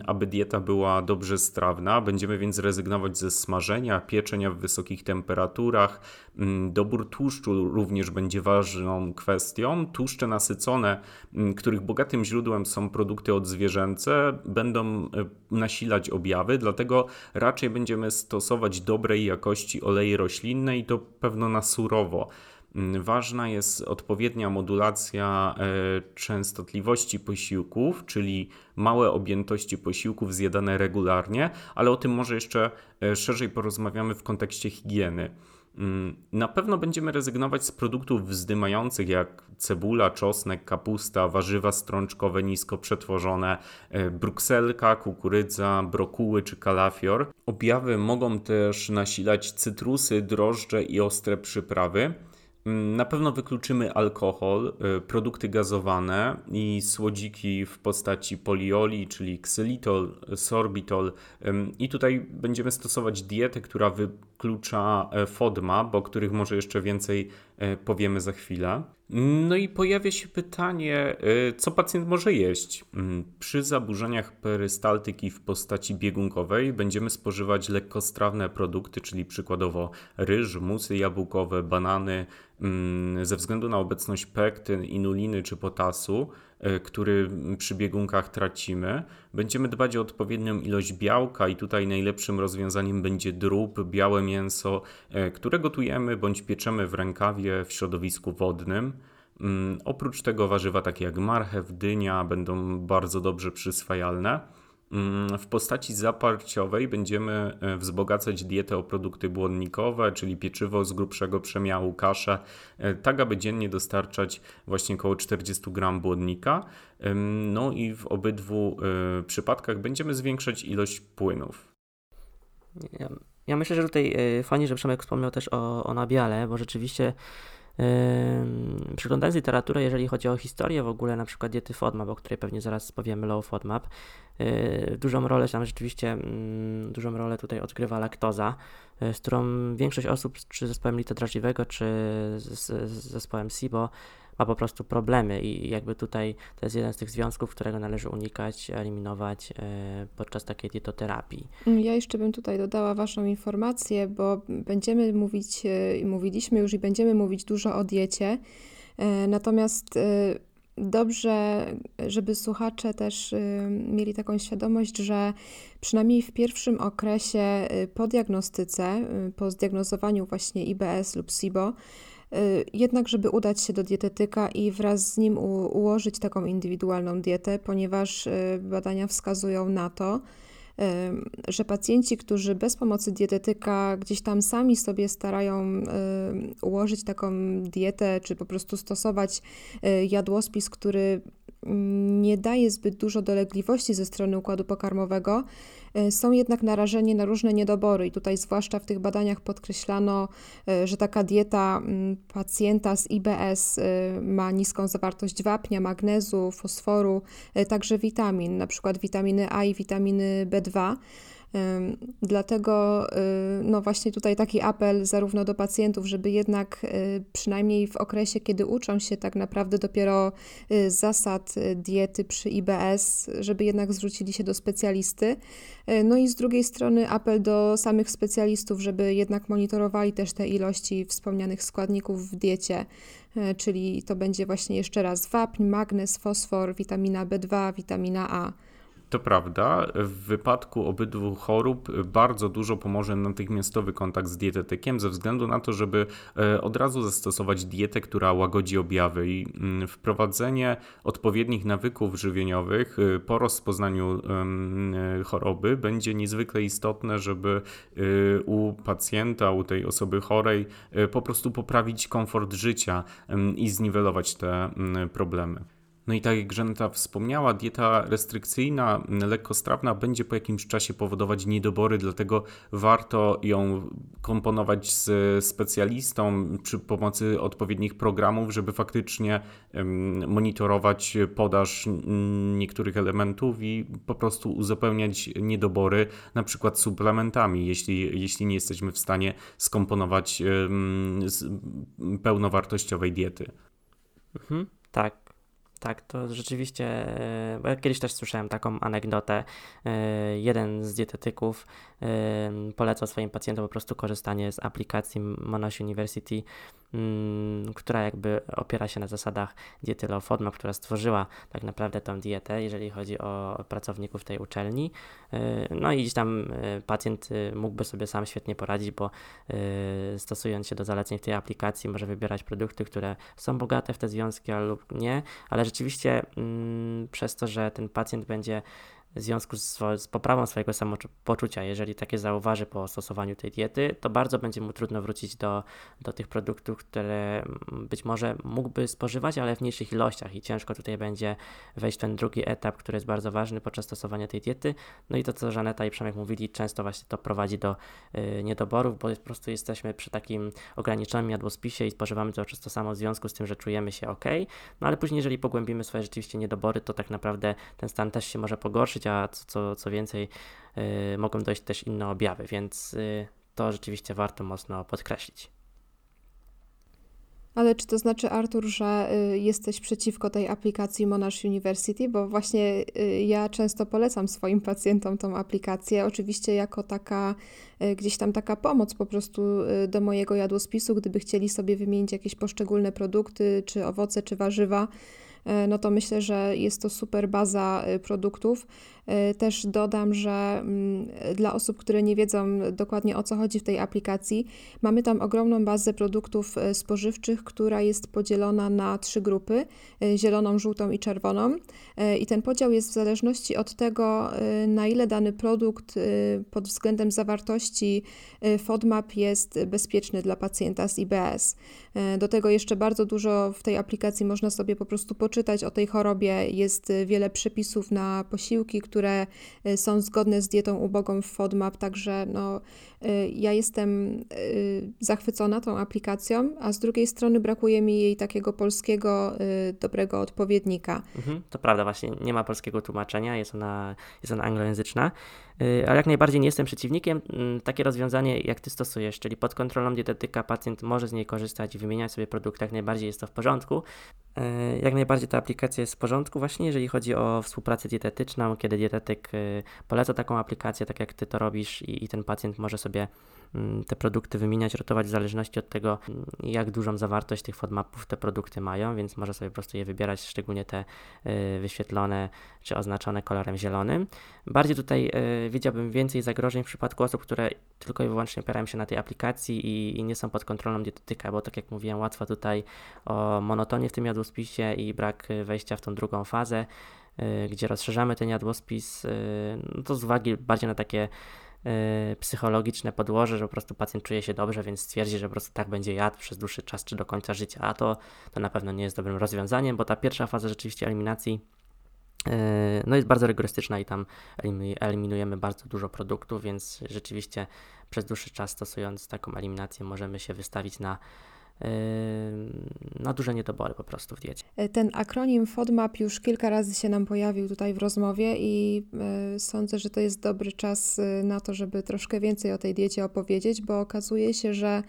aby dieta była dobrze strawna. Będziemy więc rezygnować ze smażenia, pieczenia w wysokich temperaturach. Dobór tłuszczu również będzie ważny ważną kwestią. Tłuszcze nasycone, których bogatym źródłem są produkty odzwierzęce, będą e, nasilać objawy, dlatego raczej będziemy stosować dobrej jakości oleje roślinne i to pewno na surowo. Ważna jest odpowiednia modulacja e, częstotliwości posiłków, czyli małe objętości posiłków zjadane regularnie, ale o tym może jeszcze e, szerzej porozmawiamy w kontekście higieny. Mm, na pewno będziemy rezygnować z produktów wzdymających jak cebula, czosnek, kapusta, warzywa strączkowe nisko przetworzone, e, brukselka, kukurydza, brokuły czy kalafior. Objawy mogą też nasilać cytrusy, drożdże i ostre przyprawy. Mm, na pewno wykluczymy alkohol, y, produkty gazowane i słodziki w postaci polioli, czyli ksylitol, sorbitol. I tutaj będziemy stosować dietę, która wyklucza e, FODMAP, o których może jeszcze więcej e, powiemy za chwilę. No i pojawia się pytanie, e, co pacjent może jeść? Mm, przy zaburzeniach perystaltyki w postaci biegunkowej będziemy spożywać lekkostrawne produkty, czyli przykładowo ryż, musy jabłkowe, banany, mm, ze względu na obecność pektyn, inuliny czy potasu. E, który przy biegunkach tracimy. Będziemy dbać o odpowiednią ilość białka i tutaj najlepszym rozwiązaniem będzie drób, białe mięso, e, które gotujemy bądź pieczemy w rękawie w środowisku wodnym. Mm, oprócz tego warzywa takie jak marchew, dynia będą bardzo dobrze przyswajalne. Mm, w postaci zaparciowej będziemy e, wzbogacać dietę o produkty błonnikowe, czyli pieczywo z grubszego przemiału, kaszę, e, tak aby dziennie dostarczać właśnie około 40 gram błonnika. No i w obydwu e, przypadkach będziemy zwiększać ilość płynów.
Ja, ja myślę, że tutaj fajnie, że Przemek wspomniał też o, o nabiale, bo rzeczywiście Przyglądając literaturę, jeżeli chodzi o historię w ogóle na przykład diety FODMAP, o której pewnie zaraz powiemy, low FODMAP, yy, dużą rolę tam rzeczywiście, mm, dużą rolę tutaj odgrywa laktoza, yy, z którą większość osób, czy zespołem lita drażliwego, czy z, z zespołem SIBO, ma po prostu problemy i jakby tutaj to jest jeden z tych związków, którego należy unikać, eliminować e, podczas takiej dietoterapii.
Ja jeszcze bym tutaj dodała Waszą informację, bo będziemy mówić, e, mówiliśmy już i będziemy mówić dużo o diecie, e, natomiast dobrze, żeby słuchacze też mieli taką świadomość, że przynajmniej w pierwszym okresie po diagnostyce, po zdiagnozowaniu właśnie IBS lub SIBO, jednak, żeby udać się do dietetyka i wraz z nim ułożyć taką indywidualną dietę, ponieważ y, badania wskazują na to, y, że pacjenci, którzy bez pomocy dietetyka gdzieś tam sami sobie starają ułożyć taką dietę, czy po prostu stosować jadłospis, który nie daje zbyt dużo dolegliwości ze strony układu pokarmowego, E, są jednak narażeni na różne niedobory i tutaj zwłaszcza w tych badaniach podkreślano, e, że taka dieta mm, pacjenta z IBS e, ma niską zawartość wapnia, magnezu, fosforu, także witamin, na przykład witaminy A i witaminy B2. Dlatego no właśnie tutaj taki apel zarówno do pacjentów, żeby jednak przynajmniej w okresie, kiedy uczą się tak naprawdę dopiero zasad diety przy IBS, żeby jednak zwrócili się do specjalisty. No i z drugiej strony apel do samych specjalistów, żeby jednak monitorowali też te ilości wspomnianych składników w diecie, czyli to będzie właśnie jeszcze raz wapń, magnez, fosfor, witamina B2, witamina A.
To prawda, w wypadku obydwu chorób bardzo dużo pomoże natychmiastowy kontakt z dietetykiem, ze względu na to, żeby e, od razu zastosować dietę, która łagodzi objawy i mm, wprowadzenie odpowiednich nawyków żywieniowych e, po rozpoznaniu e, choroby będzie niezwykle istotne, żeby u pacjenta, u tej osoby chorej po prostu poprawić komfort życia i zniwelować te problemy. No i tak jak Żaneta wspomniała, dieta restrykcyjna, lekkostrawna będzie po jakimś czasie powodować niedobory, dlatego warto ją komponować z specjalistą przy pomocy odpowiednich programów, żeby faktycznie monitorować podaż niektórych elementów i po prostu uzupełniać niedobory, na przykład suplementami, jeśli, jeśli nie jesteśmy w stanie skomponować pełnowartościowej diety.
Mhm, tak, tak, to rzeczywiście, e, bo ja kiedyś też słyszałem taką anegdotę. E, jeden z dietetyków e, polecał swoim pacjentom po prostu korzystanie z aplikacji Monash University Mm, która jakby opiera się na zasadach diety Low FODMAP, która stworzyła tak naprawdę tą dietę, jeżeli chodzi o pracowników tej uczelni. No i gdzieś tam pacjent mógłby sobie sam świetnie poradzić, bo stosując się do zaleceń w tej aplikacji może wybierać produkty, które są bogate w te związki lub nie, ale rzeczywiście mm, przez to, że ten pacjent będzie w związku z, z, poprawą swojego samopoczucia, jeżeli takie zauważy po stosowaniu tej diety, to bardzo będzie mu trudno wrócić do, do tych produktów, które być może mógłby spożywać, ale w mniejszych ilościach. I ciężko tutaj będzie wejść w ten drugi etap, który jest bardzo ważny podczas stosowania tej diety. No i to, co Żaneta i Przemek mówili, często właśnie to prowadzi do y, niedoborów, bo po prostu jesteśmy przy takim ograniczonym jadłospisie i spożywamy cały czas to samo w związku z tym, że czujemy się ok, no ale później, jeżeli pogłębimy swoje rzeczywiście niedobory, to tak naprawdę ten stan też się może pogorszyć, a co, co więcej, y, mogą dojść też inne objawy, więc y, to rzeczywiście warto mocno podkreślić.
Ale czy to znaczy, Artur, że y, jesteś przeciwko tej aplikacji Monash University? Bo właśnie ja często polecam swoim pacjentom tą aplikację, oczywiście jako taka gdzieś tam taka pomoc po prostu do mojego jadłospisu, gdyby chcieli sobie wymienić jakieś poszczególne produkty, czy owoce, czy warzywa no to myślę, że jest to super baza produktów. E, też dodam, że mm, dla osób, które nie wiedzą dokładnie o co chodzi w tej aplikacji, mamy tam ogromną bazę produktów e, spożywczych, która jest podzielona na trzy grupy: e, zieloną, żółtą i czerwoną. I ten podział jest w zależności od tego, na ile dany produkt pod względem zawartości FODMAP jest bezpieczny dla pacjenta z IBS. Do tego jeszcze bardzo dużo w tej aplikacji można sobie po prostu poczytać o tej chorobie. Jest wiele przepisów na posiłki, które które y, są zgodne z dietą ubogą w FODMAP, także no, ja jestem y, zachwycona tą aplikacją, a z drugiej strony brakuje mi jej takiego polskiego, dobrego odpowiednika.
Mhm, to prawda, właśnie nie ma polskiego tłumaczenia, jest ona, jest ona anglojęzyczna. Y, ale jak najbardziej nie jestem przeciwnikiem. Mm, takie rozwiązanie, jak ty stosujesz, czyli pod kontrolą dietetyka pacjent może z niej korzystać i wymieniać sobie produkty, jak najbardziej jest to w porządku. Y, jak najbardziej ta aplikacja jest w porządku, właśnie jeżeli chodzi o współpracę dietetyczną, kiedy dietetyk y, poleca taką aplikację, tak jak ty to robisz, i, i ten pacjent może sobie Mm, te produkty wymieniać, rotować w zależności od tego, mm, jak dużą zawartość tych FODMAPów te produkty mają, więc może sobie po prostu je wybierać, szczególnie te y, wyświetlone czy oznaczone kolorem zielonym. Bardziej tutaj y, widziałbym więcej zagrożeń w przypadku osób, które tylko i wyłącznie opierają się na tej aplikacji i, nie są pod kontrolą dietetyka, bo tak jak mówiłem, łatwo tutaj o monotonię w tym jadłospisie i brak wejścia w tą drugą fazę, y, gdzie rozszerzamy ten jadłospis, no to z uwagi bardziej na takie psychologiczne podłoże, że po prostu pacjent czuje się dobrze, więc stwierdzi, że po prostu tak będzie jadł przez dłuższy czas czy do końca życia, a to, to na pewno nie jest dobrym rozwiązaniem, bo ta pierwsza faza rzeczywiście eliminacji e, no jest bardzo rygorystyczna i tam eliminujemy bardzo dużo produktów, więc rzeczywiście przez dłuższy czas stosując taką eliminację możemy się wystawić na na duże niedobory po prostu w diecie.
Ten akronim FODMAP już kilka razy się nam pojawił tutaj w rozmowie i sądzę, że to jest dobry czas na to, żeby troszkę więcej o tej diecie opowiedzieć, bo okazuje się, że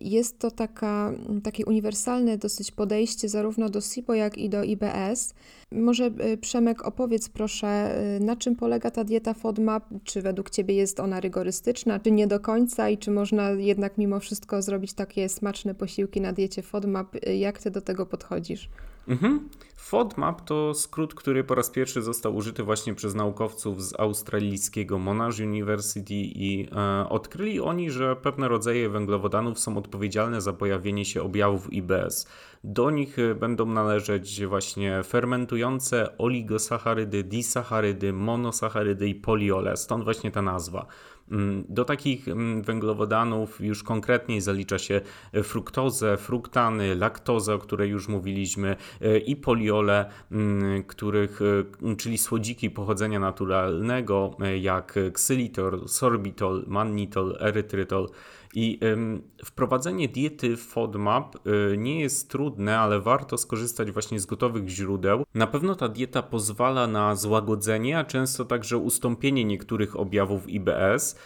jest to taka, takie uniwersalne dosyć podejście zarówno do SIBO, jak i do IBS. Może y, Przemek opowiedz proszę, y, na czym polega ta dieta FODMAP? Czy według Ciebie jest ona rygorystyczna, czy nie do końca i czy można jednak mimo wszystko zrobić takie smaczne posiłki na diecie FODMAP? Y, jak Ty do tego podchodzisz?
Mhm. FODMAP to skrót, który po raz pierwszy został użyty właśnie przez naukowców z australijskiego Monash University i e, odkryli oni, że pewne rodzaje węglowodanów są odpowiedzialne za pojawienie się objawów IBS. Do nich e, będą należeć właśnie fermentujące oligosacharydy, disacharydy, monosacharydy i poliole, stąd właśnie ta nazwa. Mm, do takich mm, węglowodanów już konkretniej zalicza się fruktozę, fruktany, laktozę, o której już mówiliśmy e, i poliole, mm, których, e, czyli słodziki pochodzenia naturalnego jak ksylitol, sorbitol, mannitol, erytrytol. I wprowadzenie diety FODMAP y, nie jest trudne, ale warto skorzystać właśnie z gotowych źródeł. Na pewno ta dieta pozwala na złagodzenie, a często także ustąpienie niektórych objawów IBS.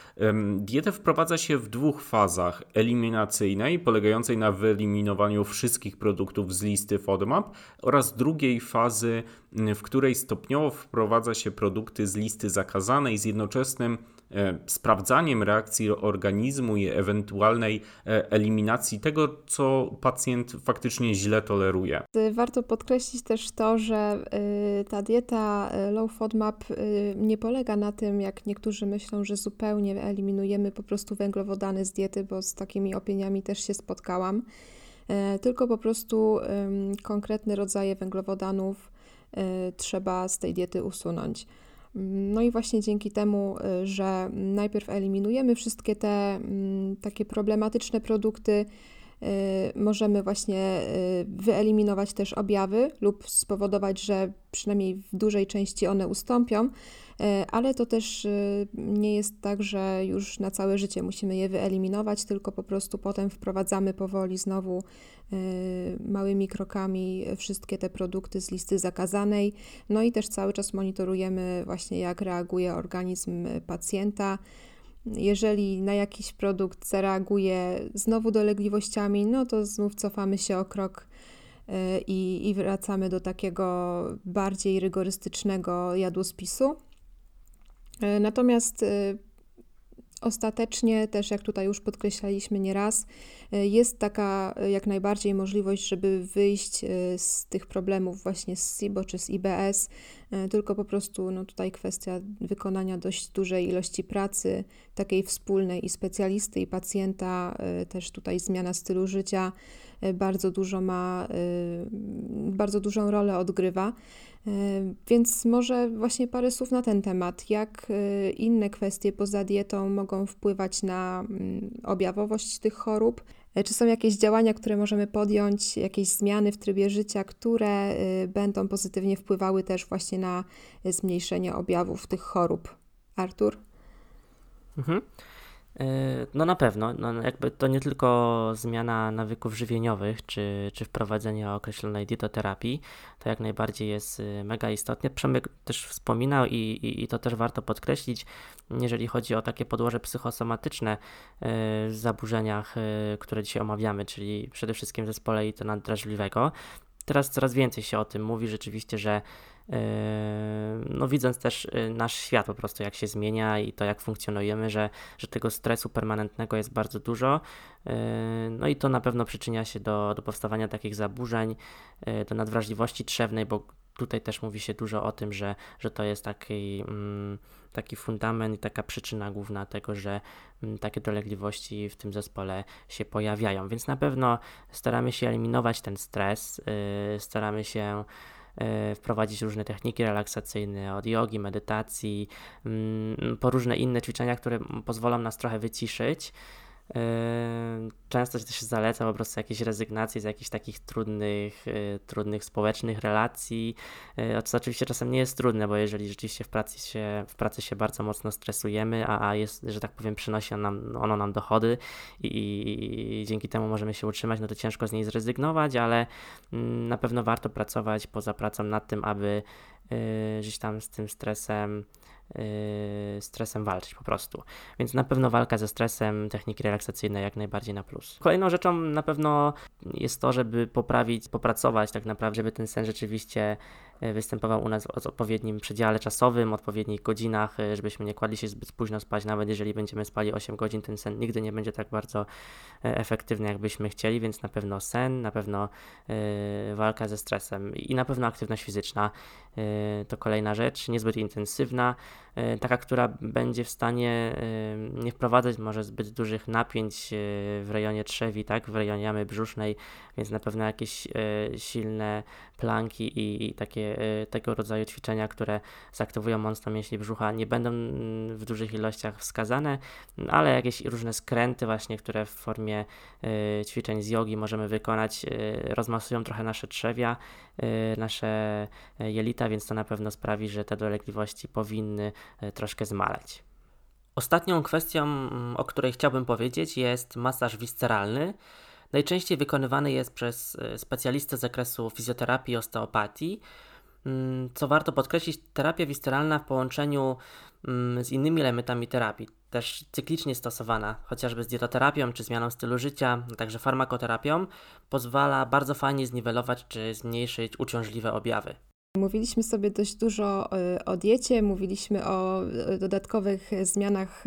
Dietę wprowadza się w dwóch fazach: eliminacyjnej, polegającej na wyeliminowaniu wszystkich produktów z listy FODMAP, oraz drugiej fazy, w której stopniowo wprowadza się produkty z listy zakazanej z jednoczesnym sprawdzaniem reakcji organizmu i ewentualnej e, eliminacji tego, co pacjent faktycznie źle toleruje.
Warto podkreślić też to, że y, ta dieta y, low FODMAP y, nie polega na tym, jak niektórzy myślą, że zupełnie eliminujemy po prostu węglowodany z diety, bo z takimi opiniami też się spotkałam, e, tylko po prostu konkretne rodzaje węglowodanów trzeba z tej diety usunąć. No i właśnie dzięki temu, y, że najpierw eliminujemy wszystkie te mm, takie problematyczne produkty, y, możemy właśnie y, wyeliminować też objawy lub spowodować, że przynajmniej w dużej części one ustąpią, ale to też nie jest tak, że już na całe życie musimy je wyeliminować, tylko po prostu potem wprowadzamy powoli znowu Y, małymi krokami wszystkie te produkty z listy zakazanej. No i też cały czas monitorujemy właśnie jak reaguje organizm pacjenta. Jeżeli na jakiś produkt zareaguje znowu dolegliwościami, no to znów cofamy się o krok i, i wracamy do takiego bardziej rygorystycznego jadłospisu. Y, natomiast Ostatecznie też, jak tutaj już podkreślaliśmy nieraz, e, jest taka e, jak najbardziej możliwość, żeby wyjść e, z tych problemów właśnie z SIBO czy z IBS, tylko po prostu no tutaj kwestia wykonania dość dużej ilości pracy, takiej wspólnej i specjalisty i pacjenta, też tutaj zmiana stylu życia bardzo dużo ma, bardzo dużą rolę odgrywa. E, więc może właśnie parę słów na ten temat. Jak inne kwestie poza dietą mogą wpływać na mm, objawowość tych chorób? Czy są jakieś działania, które możemy podjąć, jakieś zmiany w trybie życia, które będą pozytywnie wpływały też właśnie na zmniejszenie objawów tych chorób? Artur?
Mhm. E, no na pewno, no jakby to nie tylko zmiana nawyków żywieniowych, czy, czy wprowadzenie określonej dietoterapii, to jak najbardziej jest y, mega istotne. Przemek też wspominał i, i, i to też warto podkreślić, jeżeli chodzi o takie podłoże psychosomatyczne y, w zaburzeniach, które dzisiaj omawiamy, czyli przede wszystkim w zespole i to nadrażliwego. Teraz coraz więcej się o tym mówi rzeczywiście, że Yy, no widząc też yy, nasz świat po prostu, jak się zmienia i to, jak funkcjonujemy, że, że tego stresu permanentnego jest bardzo dużo. Yy, no i to na pewno przyczynia się do, do powstawania takich zaburzeń, do nadwrażliwości trzewnej, bo tutaj też mówi się dużo o tym, że, że to jest taki, mm, taki fundament i taka przyczyna główna tego, że mm, takie dolegliwości w tym zespole się pojawiają. Więc na pewno staramy się eliminować ten stres, staramy się wprowadzić różne techniki relaksacyjne, od jogi, medytacji, mm, po różne inne ćwiczenia, które pozwolą nas trochę wyciszyć. Często się zaleca po prostu jakieś rezygnacje z jakichś takich trudnych, trudnych społecznych relacji, co oczywiście czasem nie jest trudne, bo jeżeli rzeczywiście w pracy się, w pracy się bardzo mocno stresujemy, a, a jest, że tak powiem, przynosi nam, ono nam dochody i, i, i dzięki temu możemy się utrzymać, no to ciężko z niej zrezygnować, ale mm, na pewno warto pracować poza pracą nad tym, aby gdzieś tam z tym stresem Yy, stresem walczyć po prostu. Więc na pewno walka ze stresem, techniki relaksacyjne jak najbardziej na plus. Kolejną rzeczą na pewno jest to, żeby poprawić, popracować tak naprawdę, żeby ten sen rzeczywiście występował u nas w odpowiednim przedziale czasowym, odpowiednich godzinach, e, żebyśmy nie kładli się zbyt późno spać, nawet jeżeli będziemy spali 8 godzin, ten sen nigdy nie będzie tak bardzo e, efektywny, jakbyśmy chcieli, więc na pewno sen, na pewno walka ze stresem i na pewno aktywność fizyczna. To kolejna rzecz, niezbyt intensywna, taka, która będzie w stanie nie wprowadzać może zbyt dużych napięć w rejonie trzewi, tak, w rejonie jamy brzusznej, więc na pewno jakieś silne planki i, takie, tego rodzaju ćwiczenia, które zaktywują mocno mięśnie brzucha, nie będą mm, w dużych ilościach wskazane, ale jakieś różne skręty właśnie, które w formie ćwiczeń z jogi możemy wykonać, rozmasują trochę nasze trzewia, nasze jelita, więc to na pewno sprawi, że te dolegliwości powinny troszkę zmaleć. Ostatnią kwestią, mm, o której chciałbym powiedzieć, jest masaż visceralny. Najczęściej wykonywany jest przez e, specjalistę z zakresu fizjoterapii i osteopatii. Mm, co warto podkreślić, terapia wisteralna w połączeniu mm, z innymi elementami terapii, też cyklicznie stosowana, chociażby z dietoterapią czy zmianą stylu życia, a także farmakoterapią, pozwala bardzo fajnie zniwelować czy zmniejszyć uciążliwe objawy.
Mówiliśmy sobie dość dużo e, o diecie, mówiliśmy o e, dodatkowych zmianach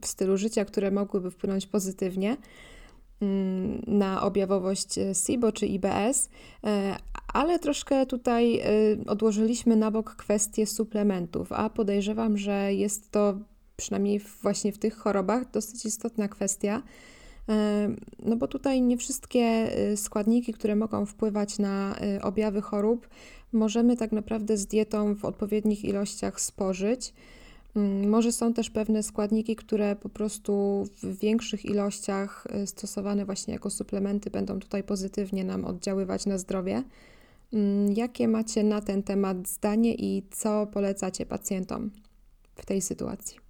w stylu życia, które mogłyby wpłynąć pozytywnie. Na objawowość e, SIBO czy IBS, ale troszkę tutaj odłożyliśmy na bok kwestię suplementów, a podejrzewam, że jest to przynajmniej właśnie w tych chorobach dosyć istotna kwestia. No bo tutaj nie wszystkie składniki, które mogą wpływać na objawy chorób, możemy tak naprawdę z dietą w odpowiednich ilościach spożyć. Może są też pewne składniki, które po prostu w większych ilościach y, stosowane właśnie jako suplementy będą tutaj pozytywnie nam oddziaływać na zdrowie. Jakie macie na ten temat zdanie i co polecacie pacjentom w tej sytuacji?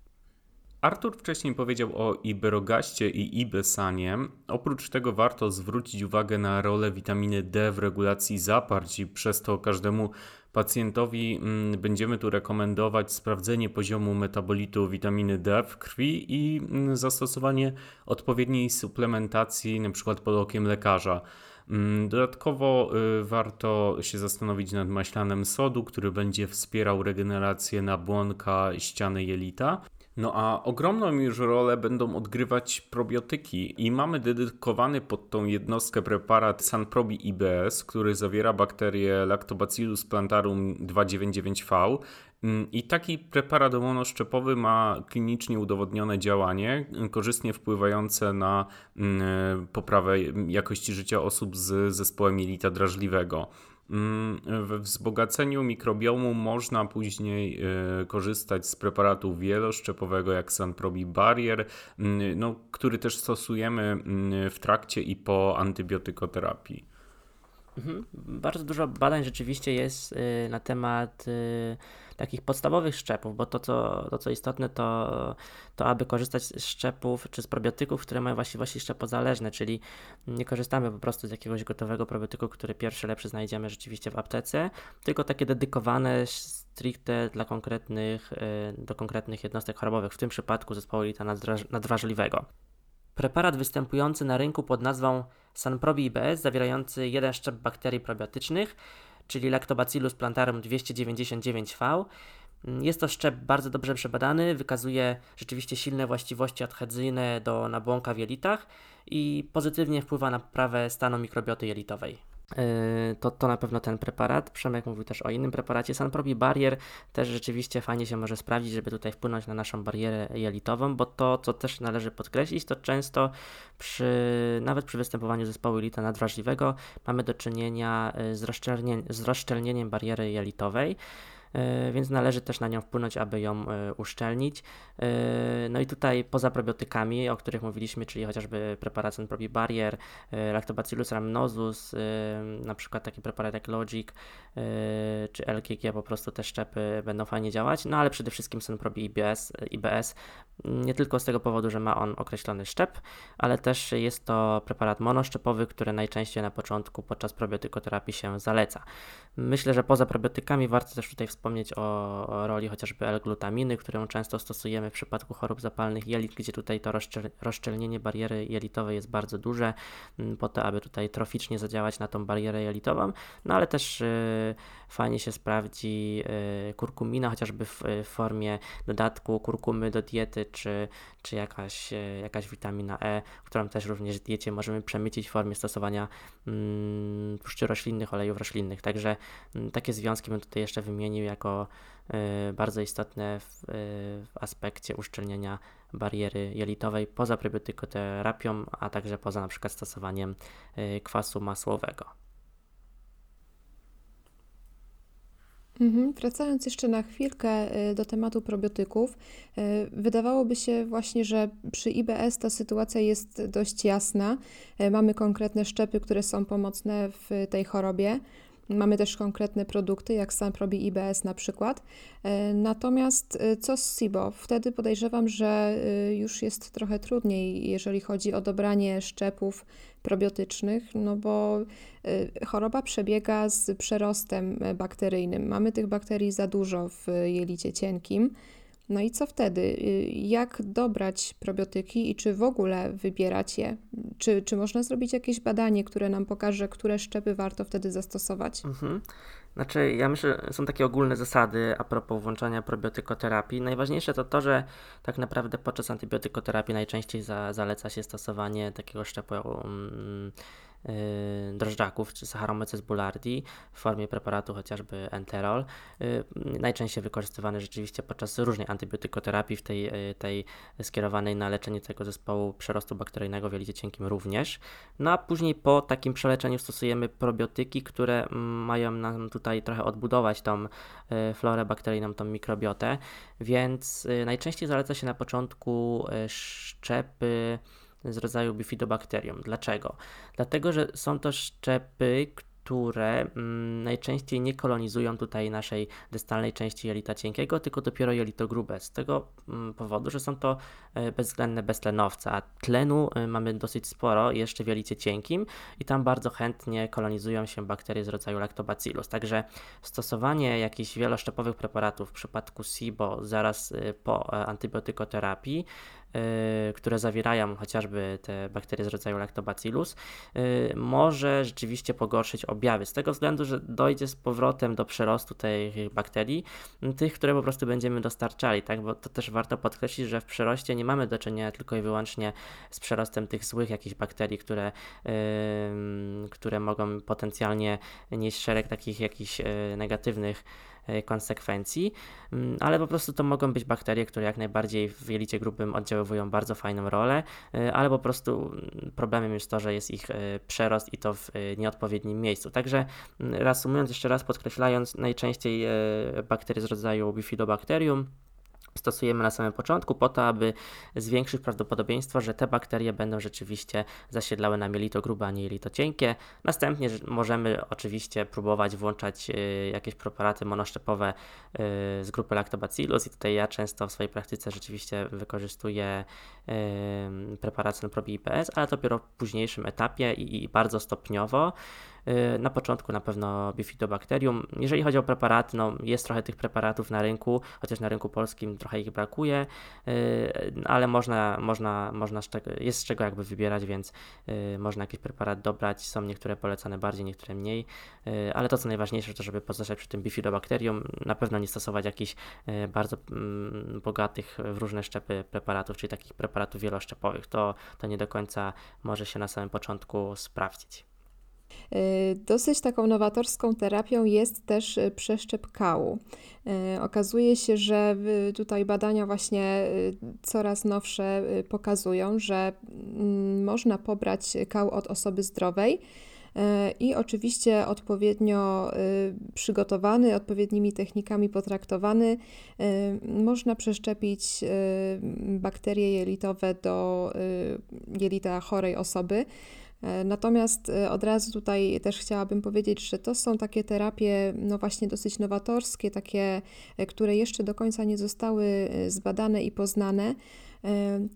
Artur wcześniej powiedział o iberogaście i ibesanie. Oprócz tego warto zwrócić uwagę na rolę witaminy D w regulacji zaparć i przez to każdemu pacjentowi mm, będziemy tu rekomendować sprawdzenie poziomu metabolitu witaminy D w krwi i mm, zastosowanie odpowiedniej suplementacji, np. pod okiem lekarza. Mm, dodatkowo y, warto się zastanowić nad maślanem sodu, który będzie wspierał regenerację nabłonka ściany jelita. No a ogromną już rolę będą odgrywać probiotyki i mamy dedykowany pod tą jednostkę preparat Sanprobi IBS, który zawiera bakterię Lactobacillus plantarum 299V. I taki preparat monoszczepowy ma klinicznie udowodnione działanie, korzystnie wpływające na mm, poprawę jakości życia osób z zespołem jelita drażliwego. Mm, we wzbogaceniu mikrobiomu można później e, korzystać z preparatu wieloszczepowego jak Sanprobi Barrier, mm, no, który też stosujemy mm, w trakcie i po antybiotykoterapii.
Mhm. Bardzo dużo badań rzeczywiście jest y, na temat y, takich podstawowych szczepów, bo to co, to, co istotne, to, to aby korzystać z szczepów czy z probiotyków, które mają właściwości szczepozależne, czyli nie korzystamy po prostu z jakiegoś gotowego probiotyku, który pierwszy lepszy znajdziemy rzeczywiście w aptece, tylko takie dedykowane stricte dla konkretnych, y, do konkretnych jednostek chorobowych, w tym przypadku zespołu lita nadwrażliwego. Preparat występujący na rynku pod nazwą Sanprobi IBS, zawierający jeden szczep bakterii probiotycznych, czyli Lactobacillus plantarum 299V. Jest to szczep bardzo dobrze przebadany, wykazuje rzeczywiście silne właściwości adhezyjne do nabłonka w jelitach i pozytywnie wpływa na poprawę stanu mikrobioty jelitowej. Yy, to, to na pewno ten preparat. Przemek mówił też o innym preparacie. Sanprobi Barrier też rzeczywiście fajnie się może sprawdzić, żeby tutaj wpłynąć na naszą barierę jelitową, bo to, co też należy podkreślić, to często przy, nawet przy występowaniu zespołu jelita nadwrażliwego mamy do czynienia yy, z, rozszczelnieniem, z rozszczelnieniem bariery jelitowej. Więc należy też na nią wpłynąć, aby ją uszczelnić. No i tutaj poza probiotykami, o których mówiliśmy, czyli chociażby preparat Probi Barrier, Lactobacillus rhamnosus, na przykład taki preparat jak Logic czy LGG, po prostu te szczepy będą fajnie działać, no ale przede wszystkim Probi IBS, IBS, nie tylko z tego powodu, że ma on określony szczep, ale też jest to preparat monoszczepowy, który najczęściej na początku podczas probiotykoterapii się zaleca. Myślę, że poza probiotykami warto też tutaj wspomnieć o, o roli chociażby L-glutaminy, którą często stosujemy w przypadku chorób zapalnych jelit, gdzie tutaj to rozszczel rozszczelnienie bariery jelitowej jest bardzo duże, mm, po to, aby tutaj troficznie zadziałać na tą barierę jelitową, no ale też yy, fajnie się sprawdzi yy, kurkumina, chociażby w, w, formie dodatku kurkumy do diety, czy, czy jakaś, yy, jakaś witamina E, którą też również w diecie możemy przemycić w formie stosowania mm, tłuszczy roślinnych, olejów roślinnych. Także mm, takie związki bym tutaj jeszcze wymienił jako y, bardzo istotne w, y, w aspekcie uszczelnienia bariery jelitowej poza prebiotykoterapią, a także poza na przykład stosowaniem y, kwasu masłowego.
Wracając jeszcze na chwilkę y, do tematu probiotyków, y, wydawałoby się właśnie, że przy IBS ta sytuacja jest dość jasna. Y, mamy konkretne szczepy, które są pomocne w tej chorobie. Mamy też konkretne produkty, jak sam Probi IBS na przykład. Natomiast co z SIBO? Wtedy podejrzewam, że już jest trochę trudniej, jeżeli chodzi o dobranie szczepów probiotycznych, no bo choroba przebiega z przerostem bakteryjnym. Mamy tych bakterii za dużo w jelicie cienkim. No i co wtedy? Y, jak dobrać probiotyki i czy w ogóle wybierać je? Czy, czy można zrobić jakieś badanie, które nam pokaże, które szczepy warto wtedy zastosować? Mhm.
Znaczy, ja myślę, są takie ogólne zasady a propos włączania probiotykoterapii. Najważniejsze to to, że tak naprawdę podczas antybiotykoterapii najczęściej za, zaleca się stosowanie takiego szczepu. Um, drożdżaków czy Saccharomyces boulardii w formie preparatu chociażby enterol. Y, najczęściej wykorzystywany rzeczywiście podczas różnej antybiotykoterapii, w tej, y, tej skierowanej na leczenie tego zespołu przerostu bakteryjnego w jelicie cienkim również. No a później po takim przeleczeniu stosujemy probiotyki, które mają nam tutaj trochę odbudować tą florę bakteryjną, tą mikrobiotę, więc najczęściej zaleca się na początku szczepy z rodzaju Bifidobacterium. Dlaczego? Dlatego, że są to szczepy, które mm, najczęściej nie kolonizują tutaj naszej dystalnej części jelita cienkiego, tylko dopiero jelito grube. Z tego mm, powodu, że są to e, bezwzględne beztlenowce, a tlenu e, mamy dosyć sporo jeszcze w jelicie cienkim i tam bardzo chętnie kolonizują się bakterie z rodzaju Lactobacillus. Także stosowanie jakichś wieloszczepowych preparatów w przypadku SIBO zaraz e, po antybiotykoterapii Y, które zawierają chociażby te bakterie z rodzaju Lactobacillus, y, może rzeczywiście pogorszyć objawy. Z tego względu, że dojdzie z powrotem do przerostu tych bakterii, tych, które po prostu będziemy dostarczali, tak? Bo to też warto podkreślić, że w przeroście nie mamy do czynienia tylko i wyłącznie z przerostem tych złych jakichś bakterii, które, yy, które mogą potencjalnie nieść szereg takich jakichś negatywnych konsekwencji, mm, ale po prostu to mogą być bakterie, które jak najbardziej w jelicie grubym oddziaływują bardzo fajną rolę, e, ale po prostu mm, problemem jest to, że jest ich e, przerost i to w nieodpowiednim miejscu. Także mm, reasumując jeszcze raz, podkreślając, najczęściej bakterie z rodzaju Bifidobacterium, stosujemy na samym początku po to, aby zwiększyć prawdopodobieństwo, że te bakterie będą rzeczywiście zasiedlały na mielito grube, a nie jelito cienkie. Następnie możemy oczywiście próbować włączać y, jakieś preparaty monoszczepowe y, z grupy Lactobacillus i tutaj ja często w swojej praktyce rzeczywiście wykorzystuję preparat Probi IPS, ale dopiero w późniejszym etapie i bardzo stopniowo. Y, na początku na pewno bifidobakterium. Jeżeli chodzi o preparaty, no jest trochę tych preparatów na rynku, chociaż na rynku polskim trochę ich brakuje, y, ale można, można, można jest z czego jakby wybierać, więc y, można jakiś preparat dobrać. Są niektóre polecane bardziej, niektóre mniej, ale to co najważniejsze to, żeby pozostać przy tym bifidobakterium, na pewno nie stosować jakichś bardzo mm, bogatych w różne szczepy preparatów, czyli takich preparatów wieloszczepowych. To, to nie do końca może się na samym początku sprawdzić.
Y, dosyć taką nowatorską terapią jest też y, przeszczep kału. Y, okazuje się, że tutaj badania właśnie coraz nowsze pokazują, że mm, można pobrać kał od osoby zdrowej i oczywiście odpowiednio przygotowany, odpowiednimi technikami potraktowany, można przeszczepić bakterie jelitowe do jelita chorej osoby. E, natomiast e, od razu tutaj też chciałabym powiedzieć, że to są takie terapie, no właśnie dosyć nowatorskie, takie, e, które jeszcze do końca nie zostały zbadane i poznane.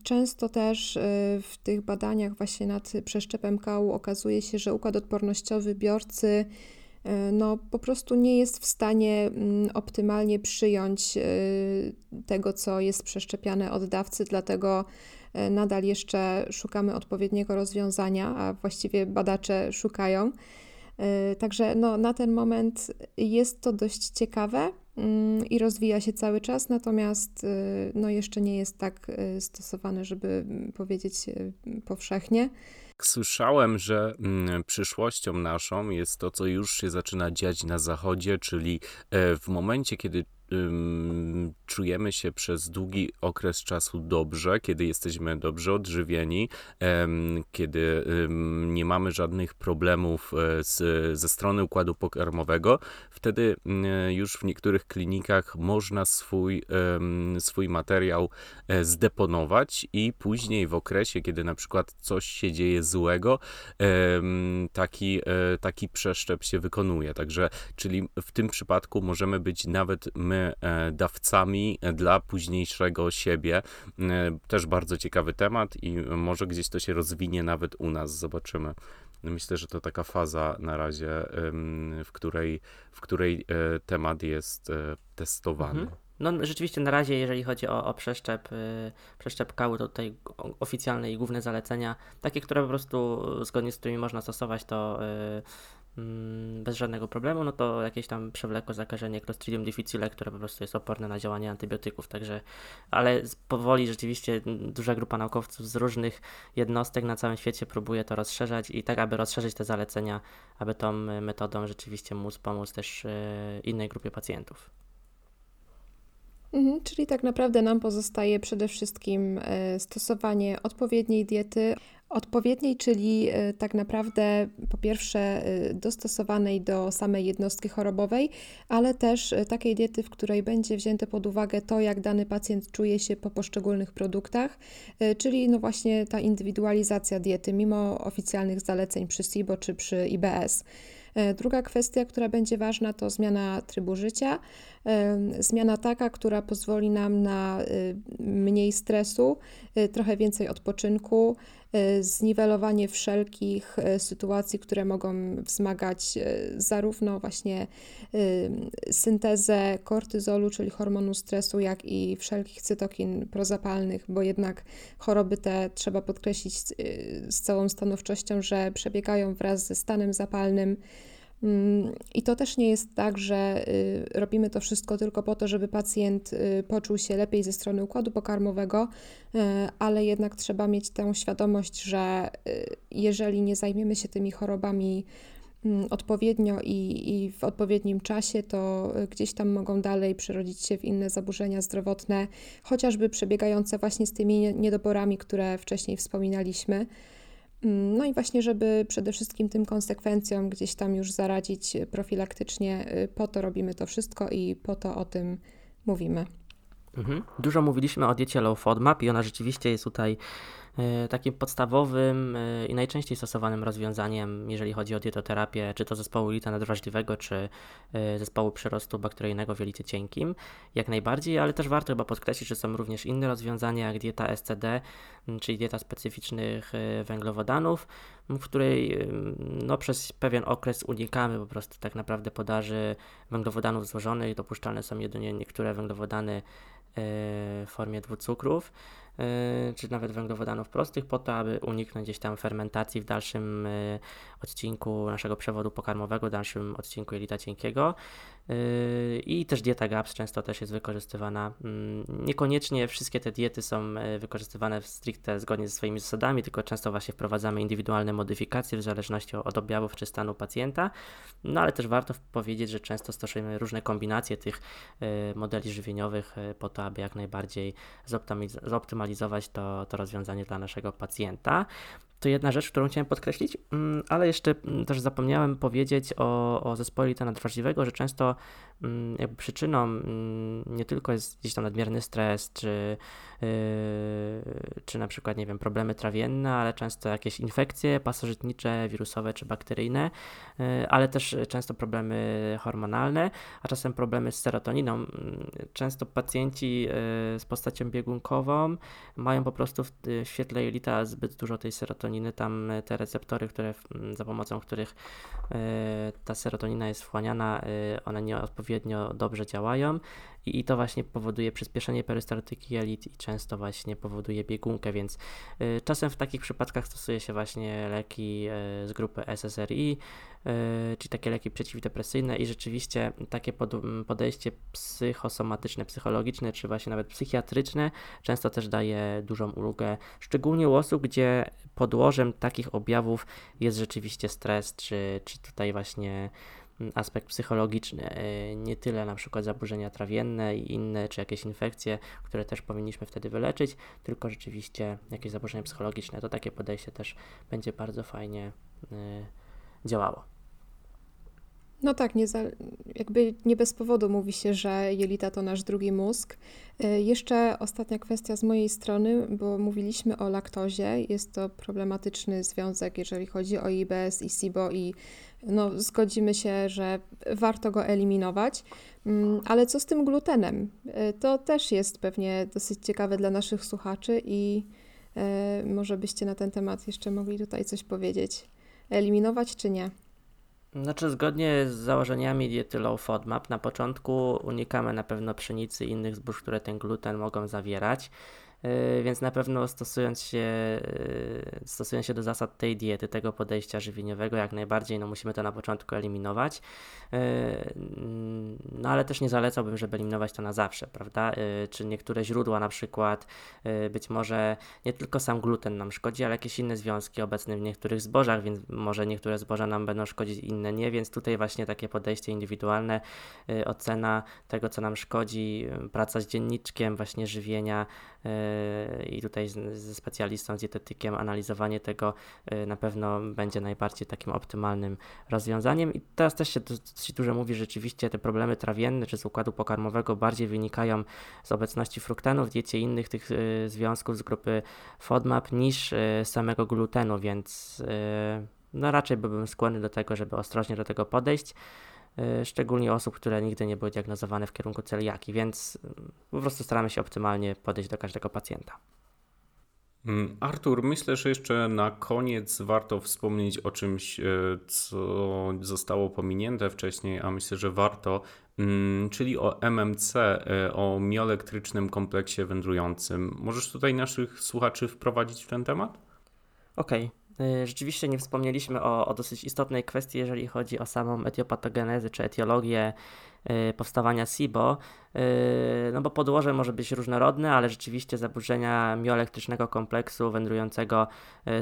Często też w tych badaniach właśnie nad przeszczepem kału okazuje się, że układ odpornościowy biorcy no, po prostu nie jest w stanie mm, optymalnie przyjąć tego, co jest przeszczepiane od dawcy, dlatego nadal jeszcze szukamy odpowiedniego rozwiązania, a właściwie badacze szukają. E, także no, na ten moment jest to dość ciekawe mm, i rozwija się cały czas, natomiast e, no, jeszcze nie jest tak stosowane, żeby powiedzieć powszechnie.
Słyszałem, że mm, przyszłością naszą jest to, co już się zaczyna dziać na zachodzie, czyli w momencie, kiedy czujemy się przez długi okres czasu dobrze, kiedy jesteśmy dobrze odżywieni, kiedy nie mamy żadnych problemów e, z, ze strony układu pokarmowego, wtedy już w niektórych klinikach można swój, swój materiał e, zdeponować i później w okresie, kiedy na przykład coś się dzieje złego, taki, e, taki przeszczep się wykonuje. Także, czyli w tym przypadku możemy być nawet my E, dawcami dla późniejszego siebie. E, też bardzo ciekawy temat i może gdzieś to się rozwinie nawet u nas, zobaczymy. Myślę, że to taka faza na razie, w której, w której e, temat jest testowany. Mhm.
No rzeczywiście na razie, jeżeli chodzi o, o przeszczep, yy, przeszczep kału, to tutaj oficjalne i główne zalecenia, takie, które po prostu zgodnie z którymi można stosować, to Mm, bez żadnego problemu, no to jakieś tam przewlekłe zakażenie Clostridium difficile, które po prostu jest oporne na działanie antybiotyków, także, ale powoli rzeczywiście duża grupa naukowców z różnych jednostek na całym świecie próbuje to rozszerzać i tak, aby rozszerzyć te zalecenia, aby tą metodą rzeczywiście móc pomóc też e, innej grupie pacjentów.
Mhm, czyli tak naprawdę nam pozostaje przede wszystkim e, stosowanie odpowiedniej diety, odpowiedniej, czyli e, tak naprawdę po pierwsze e, dostosowanej do samej jednostki chorobowej, ale też takiej diety, w której będzie wzięte pod uwagę to, jak dany pacjent czuje się po poszczególnych produktach, czyli no właśnie ta indywidualizacja diety mimo oficjalnych zaleceń przy SIBO czy przy IBS. E, druga kwestia, która będzie ważna, to zmiana trybu życia. E, zmiana taka, która pozwoli nam na e, mniej stresu, trochę więcej odpoczynku, zniwelowanie wszelkich sytuacji, które mogą wzmagać zarówno właśnie syntezę kortyzolu, czyli hormonu stresu, jak i wszelkich cytokin prozapalnych, bo jednak choroby te trzeba podkreślić z całą stanowczością, że przebiegają wraz ze stanem zapalnym. I to też nie jest tak, że y, robimy to wszystko tylko po to, żeby pacjent y, poczuł się lepiej ze strony układu pokarmowego, y, ale jednak trzeba mieć tę świadomość, że jeżeli nie zajmiemy się tymi chorobami mm, odpowiednio i, i w odpowiednim czasie, to gdzieś tam mogą dalej przerodzić się w inne zaburzenia zdrowotne, chociażby przebiegające właśnie z tymi niedoborami, które wcześniej wspominaliśmy. No i właśnie, żeby przede wszystkim tym konsekwencjom gdzieś tam już zaradzić profilaktycznie, y, po to robimy to wszystko i po to o tym mówimy.
Mhm. Dużo mówiliśmy o diecie low FODMAP i ona rzeczywiście jest tutaj takim podstawowym e, i najczęściej stosowanym rozwiązaniem, jeżeli chodzi o dietoterapię, czy to zespołu jelita nadwrażliwego, czy e, zespołu przyrostu bakteryjnego w jelicie cienkim, jak najbardziej, ale też warto chyba podkreślić, że są również inne rozwiązania, jak dieta SCD, czyli dieta specyficznych węglowodanów, w której no, przez pewien okres unikamy po prostu tak naprawdę podaży węglowodanów złożonych, dopuszczalne są jedynie niektóre węglowodany w formie dwucukrów. E, czy nawet węglowodanów prostych, po to, aby uniknąć gdzieś tam fermentacji w dalszym e, odcinku naszego przewodu pokarmowego, w dalszym odcinku jelita cienkiego. Yy, I też dieta GAPS często też jest wykorzystywana. Mm, niekoniecznie wszystkie te diety są yy, wykorzystywane stricte zgodnie ze swoimi zasadami, tylko często właśnie wprowadzamy indywidualne modyfikacje w zależności od objawów czy stanu pacjenta. No ale też warto powiedzieć, że często stosujemy różne kombinacje tych yy, modeli żywieniowych po to, aby jak najbardziej zoptymalizować to, to rozwiązanie dla naszego pacjenta. To jedna rzecz, którą chciałem podkreślić, mm, ale jeszcze mm, też zapomniałem powiedzieć o, o zespole lita nadwrażliwego, że często jakby przyczyną nie tylko jest gdzieś tam nadmierny stres, czy, czy na przykład, nie wiem, problemy trawienne, ale często jakieś infekcje pasożytnicze, wirusowe czy bakteryjne, yy, ale też często problemy hormonalne, a czasem problemy z serotoniną. Często pacjenci yy, z postacią biegunkową mają po prostu w, świetle jelita zbyt dużo tej serotoniny tam te receptory, które, za pomocą których ta serotonina jest wchłaniana, one nieodpowiednio dobrze działają i, to właśnie powoduje przyspieszenie perystaltyki jelit i często właśnie powoduje biegunkę, więc czasem w takich przypadkach stosuje się właśnie leki z grupy SSRI, czyli takie leki przeciwdepresyjne i rzeczywiście takie podejście psychosomatyczne, psychologiczne, czy właśnie nawet psychiatryczne często też daje dużą ulgę, szczególnie u osób, gdzie podłożem takich objawów jest rzeczywiście stres, czy, czy tutaj właśnie aspekt psychologiczny, e, nie tyle na przykład zaburzenia trawienne i inne, czy jakieś infekcje, które też powinniśmy wtedy wyleczyć, tylko rzeczywiście jakieś zaburzenia psychologiczne. To takie podejście też będzie bardzo fajnie e, działało.
No tak, nie za, jakby nie bez powodu mówi się, że jelita to nasz drugi mózg. Y, jeszcze ostatnia kwestia z mojej strony, bo mówiliśmy o laktozie. Jest to problematyczny związek, jeżeli chodzi o IBS i SIBO i no, zgodzimy się, że warto go eliminować. Mm, ale co z tym glutenem? Y, to też jest pewnie dosyć ciekawe dla naszych słuchaczy i y, może byście na ten temat jeszcze mogli tutaj coś powiedzieć. Eliminować czy nie?
Znaczy, zgodnie z założeniami diety Low FODMAP, na początku unikamy na pewno pszenicy i innych zbóż, które ten gluten mogą zawierać. Y, więc na pewno stosując się, y, stosując się do zasad tej diety, tego podejścia żywieniowego, jak najbardziej no musimy to na początku eliminować. Y, no ale też nie zalecałbym, żeby eliminować to na zawsze, prawda? Czy niektóre źródła na przykład, być może nie tylko sam gluten nam szkodzi, ale jakieś inne związki obecne w niektórych zbożach, więc może niektóre zboża nam będą szkodzić, inne nie, więc tutaj właśnie takie podejście indywidualne, ocena tego, co nam szkodzi, praca z dzienniczkiem właśnie żywienia, i tutaj ze specjalistą, z dietetykiem analizowanie tego yy, na pewno będzie najbardziej takim optymalnym rozwiązaniem. I teraz też się dosyć dużo mówi, że rzeczywiście te problemy trawienne czy z układu pokarmowego bardziej wynikają z obecności fruktanu w diecie innych tych yy, związków z grupy FODMAP niż samego glutenu, więc no raczej byłbym skłonny do tego, żeby ostrożnie do tego podejść. Y, szczególnie osób, które nigdy nie były diagnozowane w kierunku celiaki, więc y, po prostu staramy się optymalnie podejść do każdego pacjenta.
Mm, Artur, myślę, że jeszcze na koniec warto wspomnieć o czymś, y, co zostało pominięte wcześniej, a myślę, że warto, mm, czyli o MMC, o mioelektrycznym kompleksie wędrującym. Możesz tutaj naszych słuchaczy wprowadzić w ten temat?
Okej. Okay. Y, rzeczywiście nie wspomnieliśmy o, o, dosyć istotnej kwestii, jeżeli chodzi o samą etiopatogenezę czy etiologię y, powstawania SIBO, y, no bo podłoże może być różnorodne, ale rzeczywiście zaburzenia mioelektrycznego kompleksu wędrującego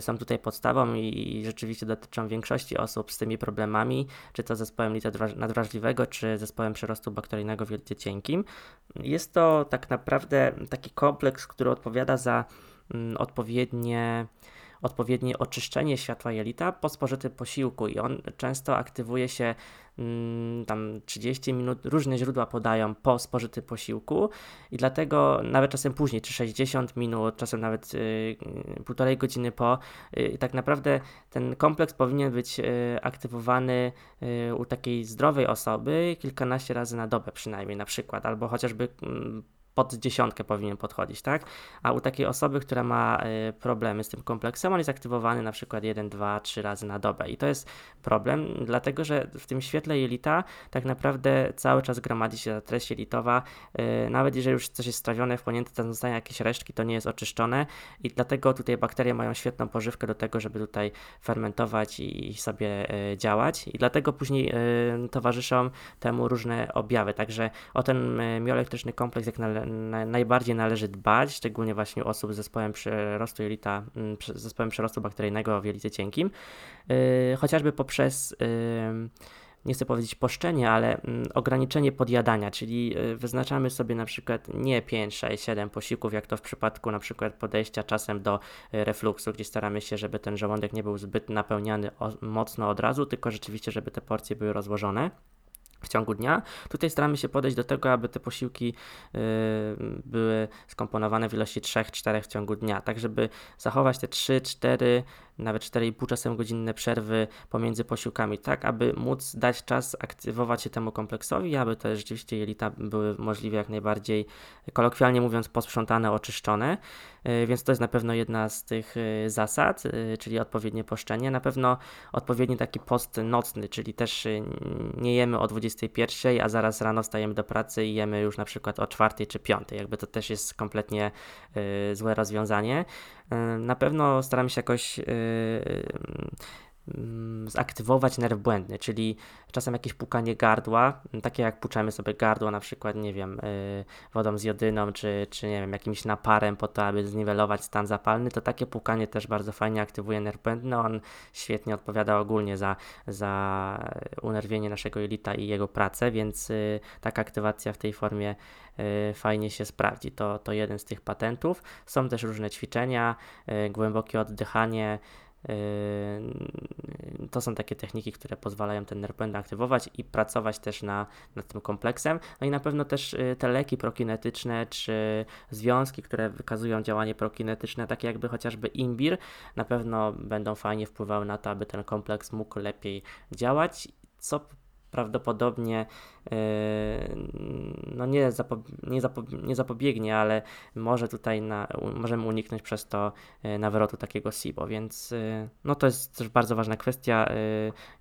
są tutaj podstawą i, rzeczywiście dotyczą większości osób z tymi problemami, czy to zespołem lita nadwrażliwego, czy zespołem przerostu bakteryjnego w jelcie cienkim. Jest to tak naprawdę taki kompleks, który odpowiada za mm, odpowiednie odpowiednie oczyszczenie światła jelita po spożytym posiłku i on często aktywuje się mm, tam 30 minut, różne źródła podają po spożytym posiłku i dlatego nawet czasem później, czy 60 minut, czasem nawet y, półtorej godziny po, y, tak naprawdę ten kompleks powinien być y, aktywowany u takiej zdrowej osoby kilkanaście razy na dobę przynajmniej na przykład, albo chociażby mm, pod dziesiątkę powinien podchodzić, tak? A u takiej osoby, która ma y, problemy z tym kompleksem, on jest aktywowany na przykład 1, 2, 3 razy na dobę. I to jest problem, dlatego że w tym świetle jelita tak naprawdę cały czas gromadzi się ta treść jelitowa. Y, nawet jeżeli już coś jest strawione, wchłonięte, tam zostają jakieś resztki, to nie jest oczyszczone i dlatego tutaj bakterie mają świetną pożywkę do tego, żeby tutaj fermentować i sobie y, działać. I dlatego później towarzyszą temu różne objawy. Także o ten mioelektryczny kompleks jak nale na, najbardziej należy dbać, szczególnie właśnie osób z zespołem przyrostu jelita, mm, zespołem przyrostu bakteryjnego w jelicie cienkim, yy, chociażby poprzez yy, nie chcę powiedzieć poszczenie, ale mm, ograniczenie podjadania, czyli yy, wyznaczamy sobie na przykład nie 5, 6, 7 posiłków, jak to w przypadku na przykład podejścia czasem do y, refluksu, gdzie staramy się, żeby ten żołądek nie był zbyt napełniany mocno od razu, tylko rzeczywiście, żeby te porcje były rozłożone w ciągu dnia. Tutaj staramy się podejść do tego, aby te posiłki yy, były skomponowane w ilości 3-4 w ciągu dnia, tak żeby zachować te 3-4 nawet 4,5 czasem godzinne przerwy pomiędzy posiłkami, tak aby móc dać czas aktywować się temu kompleksowi, aby te rzeczywiście jelita były możliwie jak najbardziej, kolokwialnie mówiąc, posprzątane, oczyszczone. E, więc to jest na pewno jedna z tych e, zasad, e, czyli odpowiednie poszczenie. Na pewno odpowiedni taki post nocny, czyli też nie jemy o 21, a zaraz rano wstajemy do pracy i jemy już na przykład o 4 czy 5. Jakby to też jest kompletnie złe rozwiązanie. Na pewno staram się jakoś Mm, zaktywować nerw błędny, czyli czasem jakieś pukanie gardła, takie jak puczamy sobie gardło na przykład, nie wiem, y, wodą z jodyną, czy, czy nie wiem, jakimś naparem po to, aby zniwelować stan zapalny, to takie pukanie też bardzo fajnie aktywuje nerw błędny, on świetnie odpowiada ogólnie za, za unerwienie naszego jelita i jego pracę, więc y, taka aktywacja w tej formie y, fajnie się sprawdzi. To, to jeden z tych patentów. Są też różne ćwiczenia, głębokie oddychanie, to są takie techniki, które pozwalają ten błędny aktywować i pracować też na, nad tym kompleksem. No i na pewno też yy, te leki prokinetyczne czy związki, które wykazują działanie prokinetyczne, takie jakby chociażby imbir, na pewno będą fajnie wpływały na to, aby ten kompleks mógł lepiej działać, co prawdopodobnie yy, no nie, zapo nie, zapo nie zapobiegnie, ale może tutaj na, możemy uniknąć przez to yy, nawrotu takiego SIBO, więc yy, no to jest też bardzo ważna kwestia.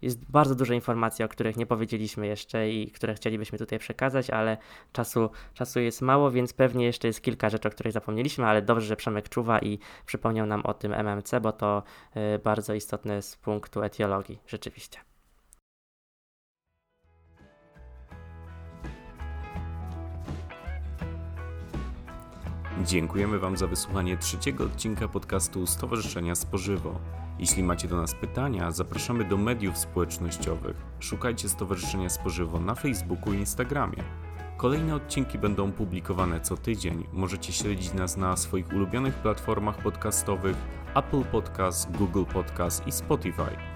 Jest bardzo dużo informacji, o których nie powiedzieliśmy jeszcze i które chcielibyśmy tutaj przekazać, ale czasu, czasu jest mało, więc pewnie jeszcze jest kilka rzeczy, o których zapomnieliśmy, ale dobrze, że Przemek czuwa i przypomniał nam o tym MMC, bo to bardzo istotne z punktu etiologii rzeczywiście.
Dziękujemy Wam za wysłuchanie trzeciego odcinka podcastu Stowarzyszenia Spożywo. Jeśli macie do nas pytania, zapraszamy do mediów społecznościowych. Szukajcie Stowarzyszenia Spożywo na Facebooku i Instagramie. Kolejne odcinki będą publikowane co tydzień. Możecie śledzić nas na swoich ulubionych platformach podcastowych Apple Podcast, Google Podcast i Spotify.